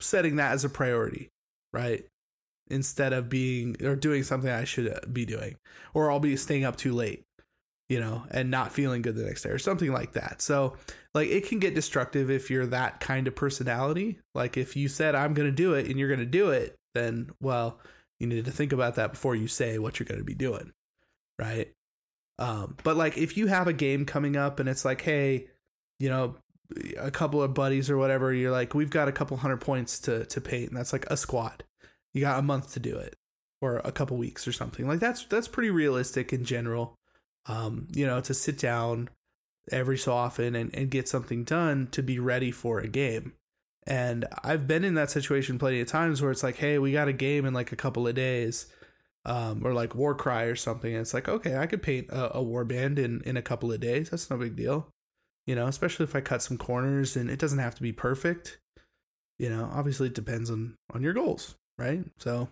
setting that as a priority, right? Instead of being or doing something I should be doing, or I'll be staying up too late, you know, and not feeling good the next day, or something like that. So, like, it can get destructive if you're that kind of personality. Like, if you said, I'm going to do it and you're going to do it, then, well, you need to think about that before you say what you're going to be doing right um but like if you have a game coming up and it's like hey you know a couple of buddies or whatever you're like we've got a couple hundred points to to paint and that's like a squad. You got a month to do it or a couple weeks or something. Like that's that's pretty realistic in general. Um you know to sit down every so often and, and get something done to be ready for a game. And I've been in that situation plenty of times where it's like, hey, we got a game in like a couple of days, um, or like Warcry or something. And it's like, okay, I could paint a, a warband in in a couple of days. That's no big deal, you know. Especially if I cut some corners, and it doesn't have to be perfect. You know, obviously it depends on on your goals, right? So,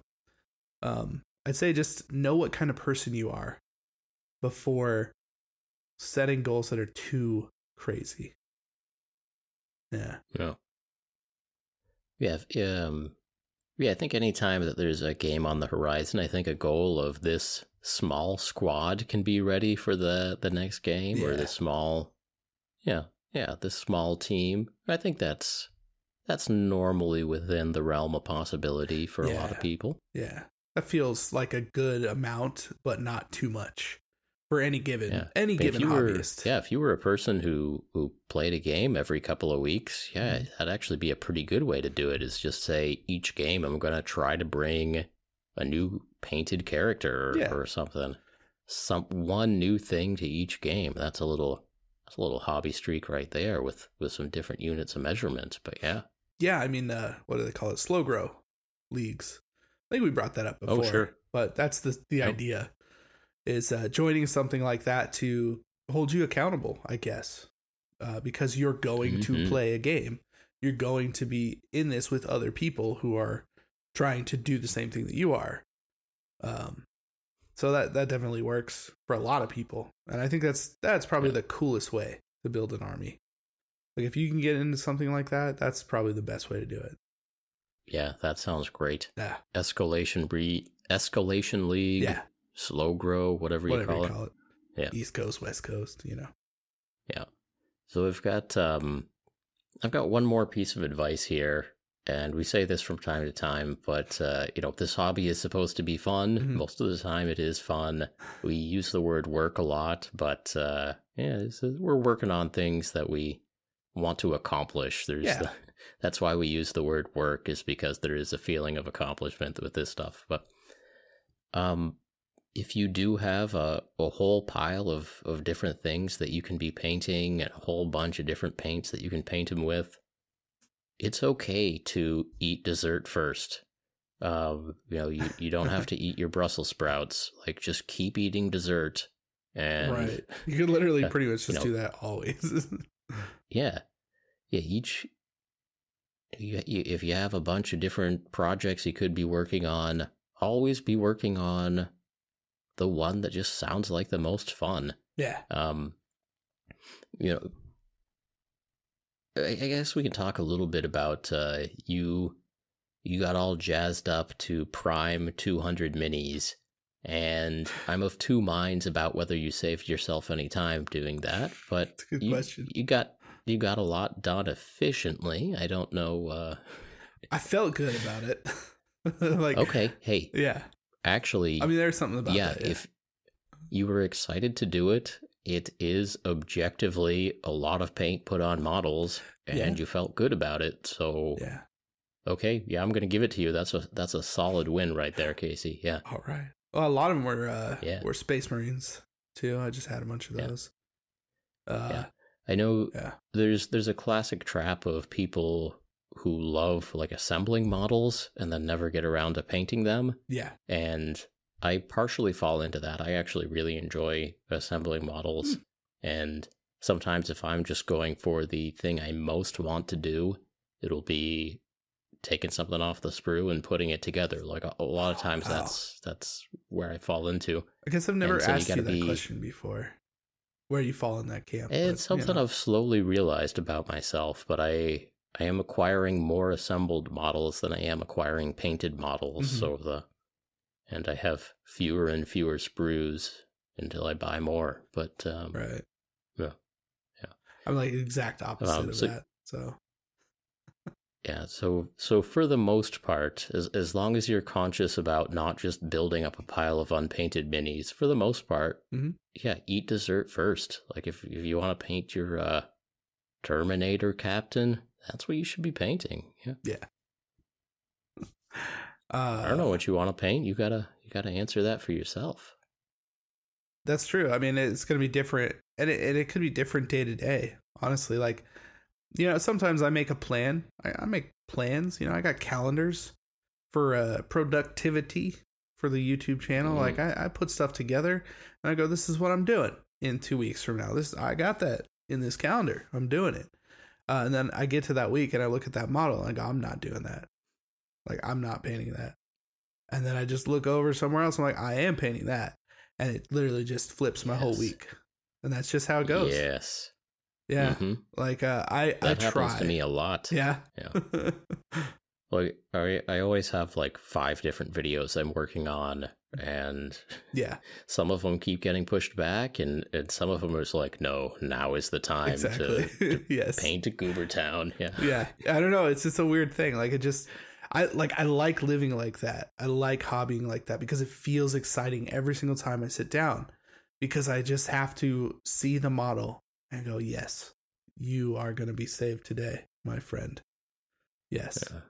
um, I'd say just know what kind of person you are before setting goals that are too crazy. Yeah. Yeah. Yeah, um yeah, I think any time that there's a game on the horizon, I think a goal of this small squad can be ready for the the next game or Yeah. the small yeah, yeah, this small team. I think that's that's normally within the realm of possibility for a lot of people. Yeah. That feels like a good amount, but not too much for any given Yeah. any given you were, hobbyist. yeah, if you were a person who who played a game every couple of weeks, yeah, Mhm. that'd actually be a pretty good way to do it. Is just say each game I'm going to try to bring a new painted character or, Yeah. or something, some one new thing to each game. That's a little that's a little hobby streak right there with with some different units of measurement. But yeah, Yeah, I mean, uh, what do they call it? Slow grow leagues. I think we brought that up Oh, before. sure. But that's the the Yep. idea is uh, joining something like that to hold you accountable, I guess, uh, because you're going to Mhm. play a game. You're going to be in this with other people who are trying to do the same thing that you are. Um, so that that definitely works for a lot of people, and I think that's that's probably Yeah. the coolest way to build an army. Like if you can get into something like that, that's probably the best way to do it. yeah, that sounds great. Yeah, Escalation re escalation league, yeah, slow grow, whatever, whatever you call you it. call it. Yeah. East Coast, West Coast, you know. Yeah. So we've got um I've got one more piece of advice here and we say this from time to time, but uh, you know, this hobby is supposed to be fun. Mhm. Most of the time it is fun. We use the word work a lot, but uh yeah, this is, we're working on things that we want to accomplish. There's Yeah. the, that's why we use the word work is because there is a feeling of accomplishment with this stuff. But um if you do have a, a whole pile of, of different things that you can be painting and a whole bunch of different paints that you can paint them with, it's okay to eat dessert first. Um, you know, you, you don't have to eat your Brussels sprouts. Like, just keep eating dessert. And right. You can literally uh, pretty much you just know- do that always. yeah, yeah, each. You, you, if you have a bunch of different projects you could be working on, always be working on the one that just sounds like the most fun. yeah. um you know I, I guess we can talk a little bit about uh you you got all jazzed up to prime 200 minis and i'm of two minds about whether you saved yourself any time doing that but That's a good you, question. you got you got a lot done efficiently i don't know uh I felt good about it. like okay hey Yeah. Actually I mean there's something about yeah, that. if you were excited to do it, it is objectively a lot of paint put on models, and Yeah. you felt good about it. So yeah. okay, yeah, I'm gonna give it to you. That's a that's a solid win right there, Casey. Yeah, All right. Well, a lot of them were uh Yeah. were space marines too. I just had a bunch of Yeah. those. Uh Yeah. I know yeah. there's there's a classic trap of people who love like assembling models and then never get around to painting them. Yeah. and I partially fall into that. I actually really enjoy assembling models, hmm. and sometimes if I'm just going for the thing I most want to do, it'll be taking something off the sprue and putting it together. Like a, a lot of times, Wow. that's that's where I fall into. I guess I've never so asked you, gotta that be- question before. Where you fall in that camp. It's but, you something know. I've slowly realized about myself, but I I am acquiring more assembled models than I am acquiring painted models. Mhm. So the and I have fewer and fewer sprues until I buy more. But um, Right. Yeah. Yeah. I'm like the exact opposite Um, of that. So yeah, so so for the most part, as as long as you're conscious about not just building up a pile of unpainted minis, for the most part, Mhm. yeah, eat dessert first. Like if if you want to paint your uh, Terminator captain, that's what you should be painting. Yeah. uh I don't know what you want to paint. You gotta you gotta answer that for yourself. That's true. I mean, it's going to be different, and it, and it could be different day to day. Honestly, like you know, sometimes I make a plan. I, I make plans. You know, I got calendars for uh, productivity for the YouTube channel. Mhm. Like I, I put stuff together, and I go, "This is what I'm doing in two weeks from now." This I got that in this calendar. I'm doing it, uh, and then I get to that week, and I look at that model, and I go, "I'm not doing that. Like I'm not painting that." And then I just look over somewhere else. I'm like, I am painting that and it literally just flips my whole week and that's just how it goes Yes. yeah Mhm. like uh i That i happens try to me a lot. yeah Yeah. Like I, I always have like five different videos I'm working on, and Yeah, some of them keep getting pushed back, and, and some of them are just like, no, now is the time exactly. to, to yes. paint a Goober Town. Yeah, yeah i don't know it's just a weird thing like it just i like i like living like that i like hobbying like that because it feels exciting every single time i sit down because i just have to see the model and go yes you are going to be saved today my friend yes Yeah.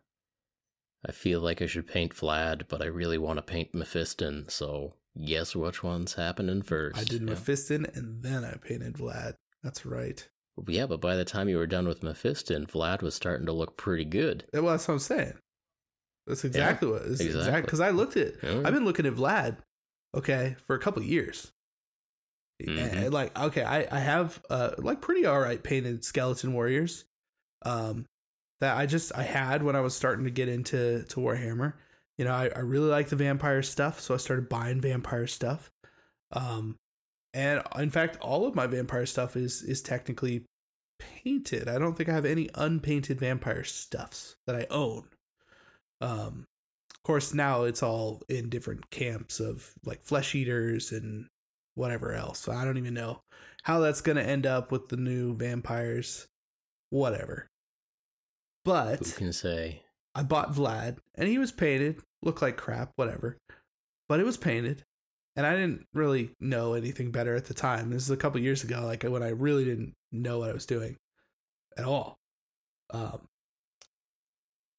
I feel like I should paint Vlad, but I really want to paint Mephiston. So guess which one's happening first? i did yeah. mephiston and then i painted vlad that's right Yeah, but by the time you were done with Mephiston, Vlad was starting to look pretty good. well that's what i'm saying that's exactly what it's exactly. exactly because i looked at Yeah. I've been looking at Vlad, okay, for a couple years. Mhm. And, like, okay, I, I have uh like pretty alright painted skeleton warriors. Um that I just I had when I was starting to get into to Warhammer. You know, I, I really like the vampire stuff, so I started buying vampire stuff. Um and in fact all of my vampire stuff is is technically painted. I don't think I have any unpainted vampire stuffs that I own. Um of course now it's all in different camps of like flesh eaters and whatever else. So I don't even know how that's going to end up with the new vampires whatever. Who But can say? I bought Vlad and he was painted, looked like crap, whatever. But it was painted. And I didn't really know anything better at the time. This is a couple years ago, like when I really didn't know what I was doing at all. Um,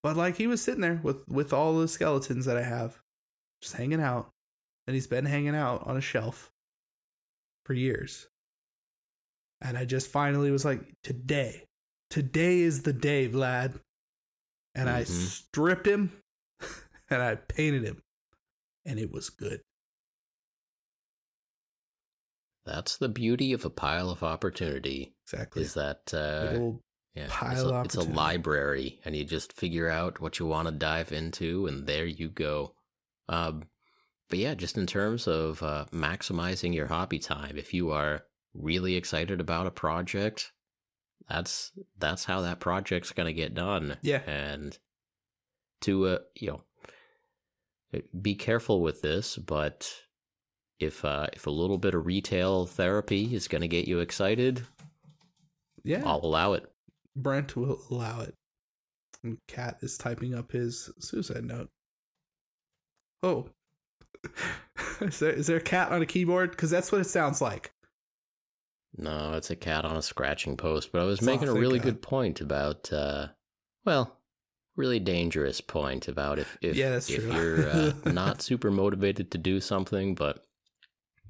but like he was sitting there with with all the skeletons that I have, just hanging out, and he's been hanging out on a shelf for years. And I just finally was like, today, today is the day, Vlad. And I Mhm. stripped him and I painted him, and it was good. That's the beauty of a pile of opportunity. Exactly. Is that uh, yeah, pile it's, of a, it's a library, and you just figure out what you want to dive into, and there you go. Um, but yeah, just in terms of uh, maximizing your hobby time, if you are really excited about a project, that's that's how that project's gonna get done. Yeah. and to uh, you know, be careful with this, but if uh, if a little bit of retail therapy is gonna get you excited, yeah. I'll allow it. Brent will allow it. And Cat is typing up his suicide note. Oh. is, there, is there a cat on a keyboard? Because that's what it sounds like. No, it's a cat on a scratching post. But I was Oh, making a really good point about, uh, well, really dangerous point about if if, Yeah, if you're uh, not super motivated to do something, but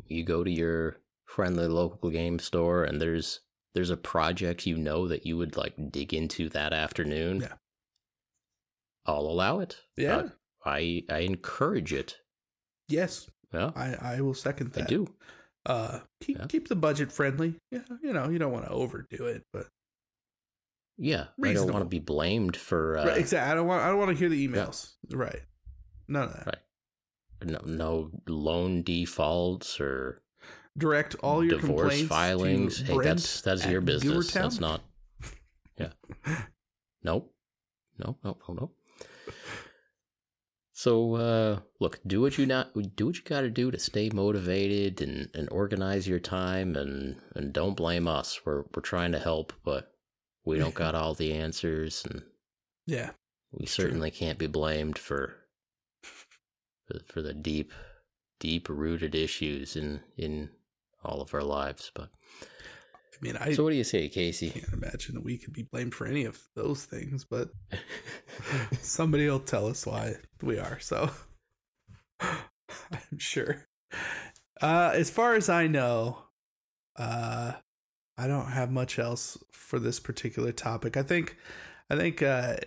you go to your friendly local game store and there's there's a project you know that you would like dig into that afternoon. Yeah. I'll allow it. Yeah. Uh, I I encourage it. Yes. Yeah, I, I will second that. I do. Uh, keep Yeah. keep the budget friendly. Yeah, you know, you don't want to overdo it, but Yeah, I don't want to be blamed for uh, right, exactly. I don't want I don't want to hear the emails. Right. None of that. Right. no, no loan defaults or Direct all your divorce complaints filings. Hey, that's that's your business. That's not. Yeah. nope. Nope. Nope. Nope. Nope. So uh, look, do what you not do what you got to do to stay motivated and, and organize your time and and don't blame us. We're we're trying to help, but we don't got all the answers and Yeah. we True. certainly can't be blamed for for, for the deep deep rooted issues in in all of our lives but I mean, I so what do you say casey can't imagine that we could be blamed for any of those things, but somebody will tell us why we are. So I'm sure. Uh, as far as I know, uh, I don't have much else for this particular topic. I think, I think, uh,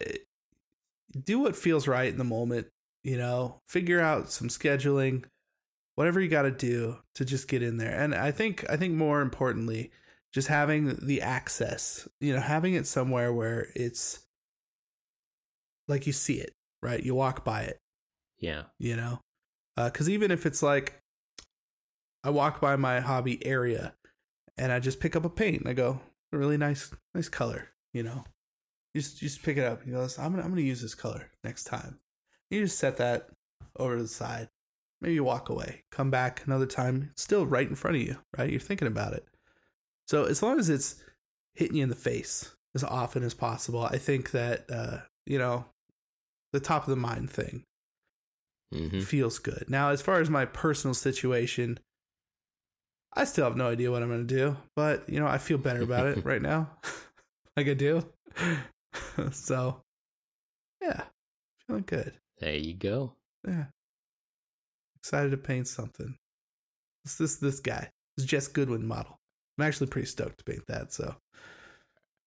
do what feels right in the moment. You know, figure out some scheduling, whatever you got to do to just get in there. And I think, I think more importantly, just having the access. You know, having it somewhere where it's like you see it, right? You walk by it yeah you know uh, because even if it's like i walk by my hobby area and i just pick up a paint and i go really nice nice color you know You just you just pick it up. You know, I'm gonna I'm gonna use this color next time. You just set that over to the side. Maybe you walk away, come back another time, it's still right in front of you, right? You're thinking about it. So as long as it's hitting you in the face as often as possible, I think that uh, you know, the top of the mind thing hmm feels good. Now, as far as my personal situation, I still have no idea what I'm going to do, but you know, I feel better about it right now. like I do. so, yeah, feeling good. There you go. Yeah. Excited to paint something. It's this this guy. It's Jes Goodwin model. I'm actually pretty stoked to paint that, so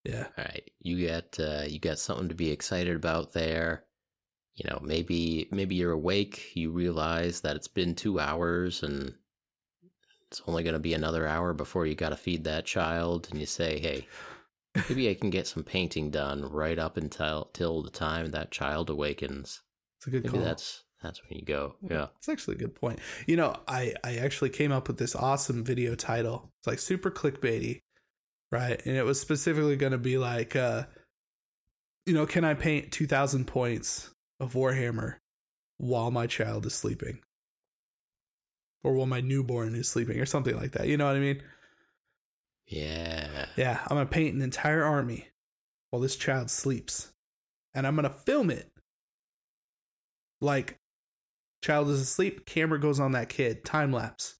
yeah. All right, you got uh, you got something to be excited about there. You know, maybe maybe you're awake. You realize that it's been two hours and it's only going to be another hour before you got to feed that child, and you say, "Hey, maybe I can get some painting done right up until till the time that child awakens." It's a good Maybe call. that's that's when you go. Yeah. It's actually a good point. You know, I I actually came up with this awesome video title. It's like super clickbaity, right? And it was specifically going to be like, uh, you know, can I paint two thousand points of Warhammer while my child is sleeping, or while my newborn is sleeping, or something like that? You know what I mean? Yeah. Yeah, I'm gonna paint an entire army while this child sleeps, and I'm gonna film it. Like, child is asleep, camera goes on that kid, time lapse.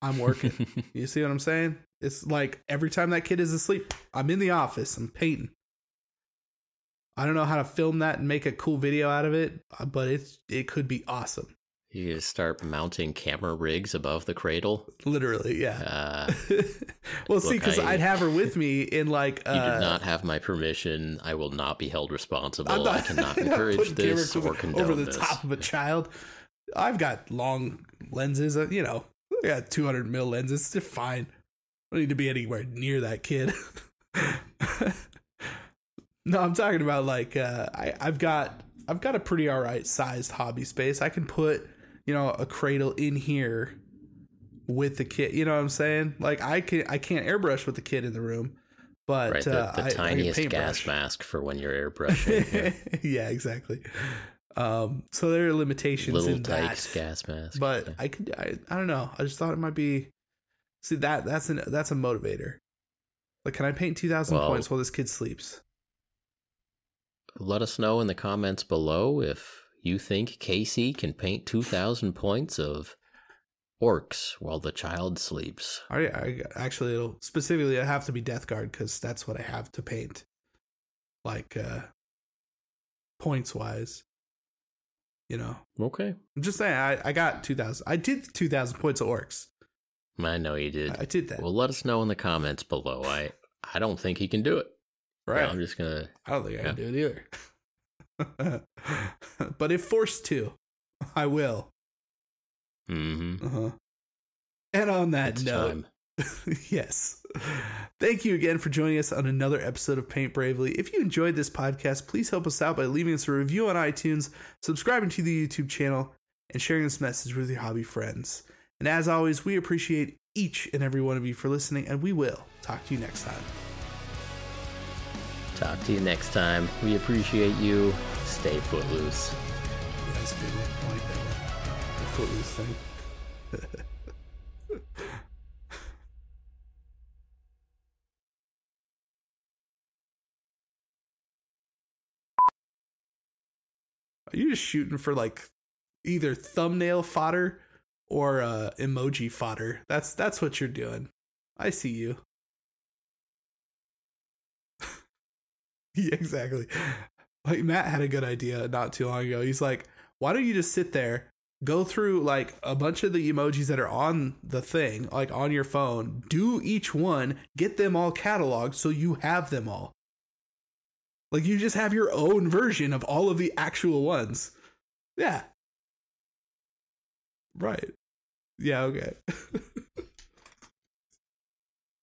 I'm working. you see what I'm saying? It's like every time that kid is asleep, I'm in the office, I'm painting. I don't know how to film that and make a cool video out of it, uh, but it's it could be awesome. You just start mounting camera rigs above the cradle. Literally, yeah. Uh, well, see, because I'd have her with me in like uh, you did not have my permission. I will not be held responsible. Not- I cannot encourage this or condone over the this. top of a child. I've got long lenses. uh, You know, I got 200 mil lenses. They're fine. I don't need to be anywhere near that kid. no, I'm talking about like uh, I, I've got I've got a pretty all right sized hobby space. I can put you know a cradle in here with the kid. You know what I'm saying? Like I can I can't airbrush with the kid in the room, but Right, the, uh, the I- I can tiniest gas mask for when you're airbrushing. yeah. exactly. Um, so there are limitations Little in that, gas mask. but I could, I, I don't know. I just thought it might be. See that that's an that's a motivator. Like, can I paint two thousand Well- points while this kid sleeps? Let us know in the comments below if you think Casey can paint 2,000 points of orcs while the child sleeps. I, I actually it'll specifically it have to be Death Guard because that's what I have to paint. Like, uh points wise, you know. Okay. I'm just saying, I I got two thousand. I did two thousand points of orcs. I know you did. I, I did that. Well, let us know in the comments below. I I don't think he can do it. right. I'm just gonna. I don't think I Yeah. can do it either. but if forced to, I will. hmm Uh-huh. And on that It's note, time. yes. Thank you again for joining us on another episode of Paint Bravely. If you enjoyed this podcast, please help us out by leaving us a review on iTunes, subscribing to the YouTube channel, and sharing this message with your hobby friends. And as always, we appreciate each and every one of you for listening, and we will talk to you next time. Talk to you next time. We appreciate you. Stay footloose. Yeah, that's a good one. Like that one. The footloose thing. Are you just shooting for like either thumbnail fodder or uh, emoji fodder? That's that's what you're doing. I see you. yeah, exactly. Like Matt had a good idea not too long ago. He's like, why don't you just sit there, go through like a bunch of the emojis that are on the thing, like on your phone, do each one, get them all cataloged so you have them all. Like you just have your own version of all of the actual ones. Yeah. Right. Yeah, okay.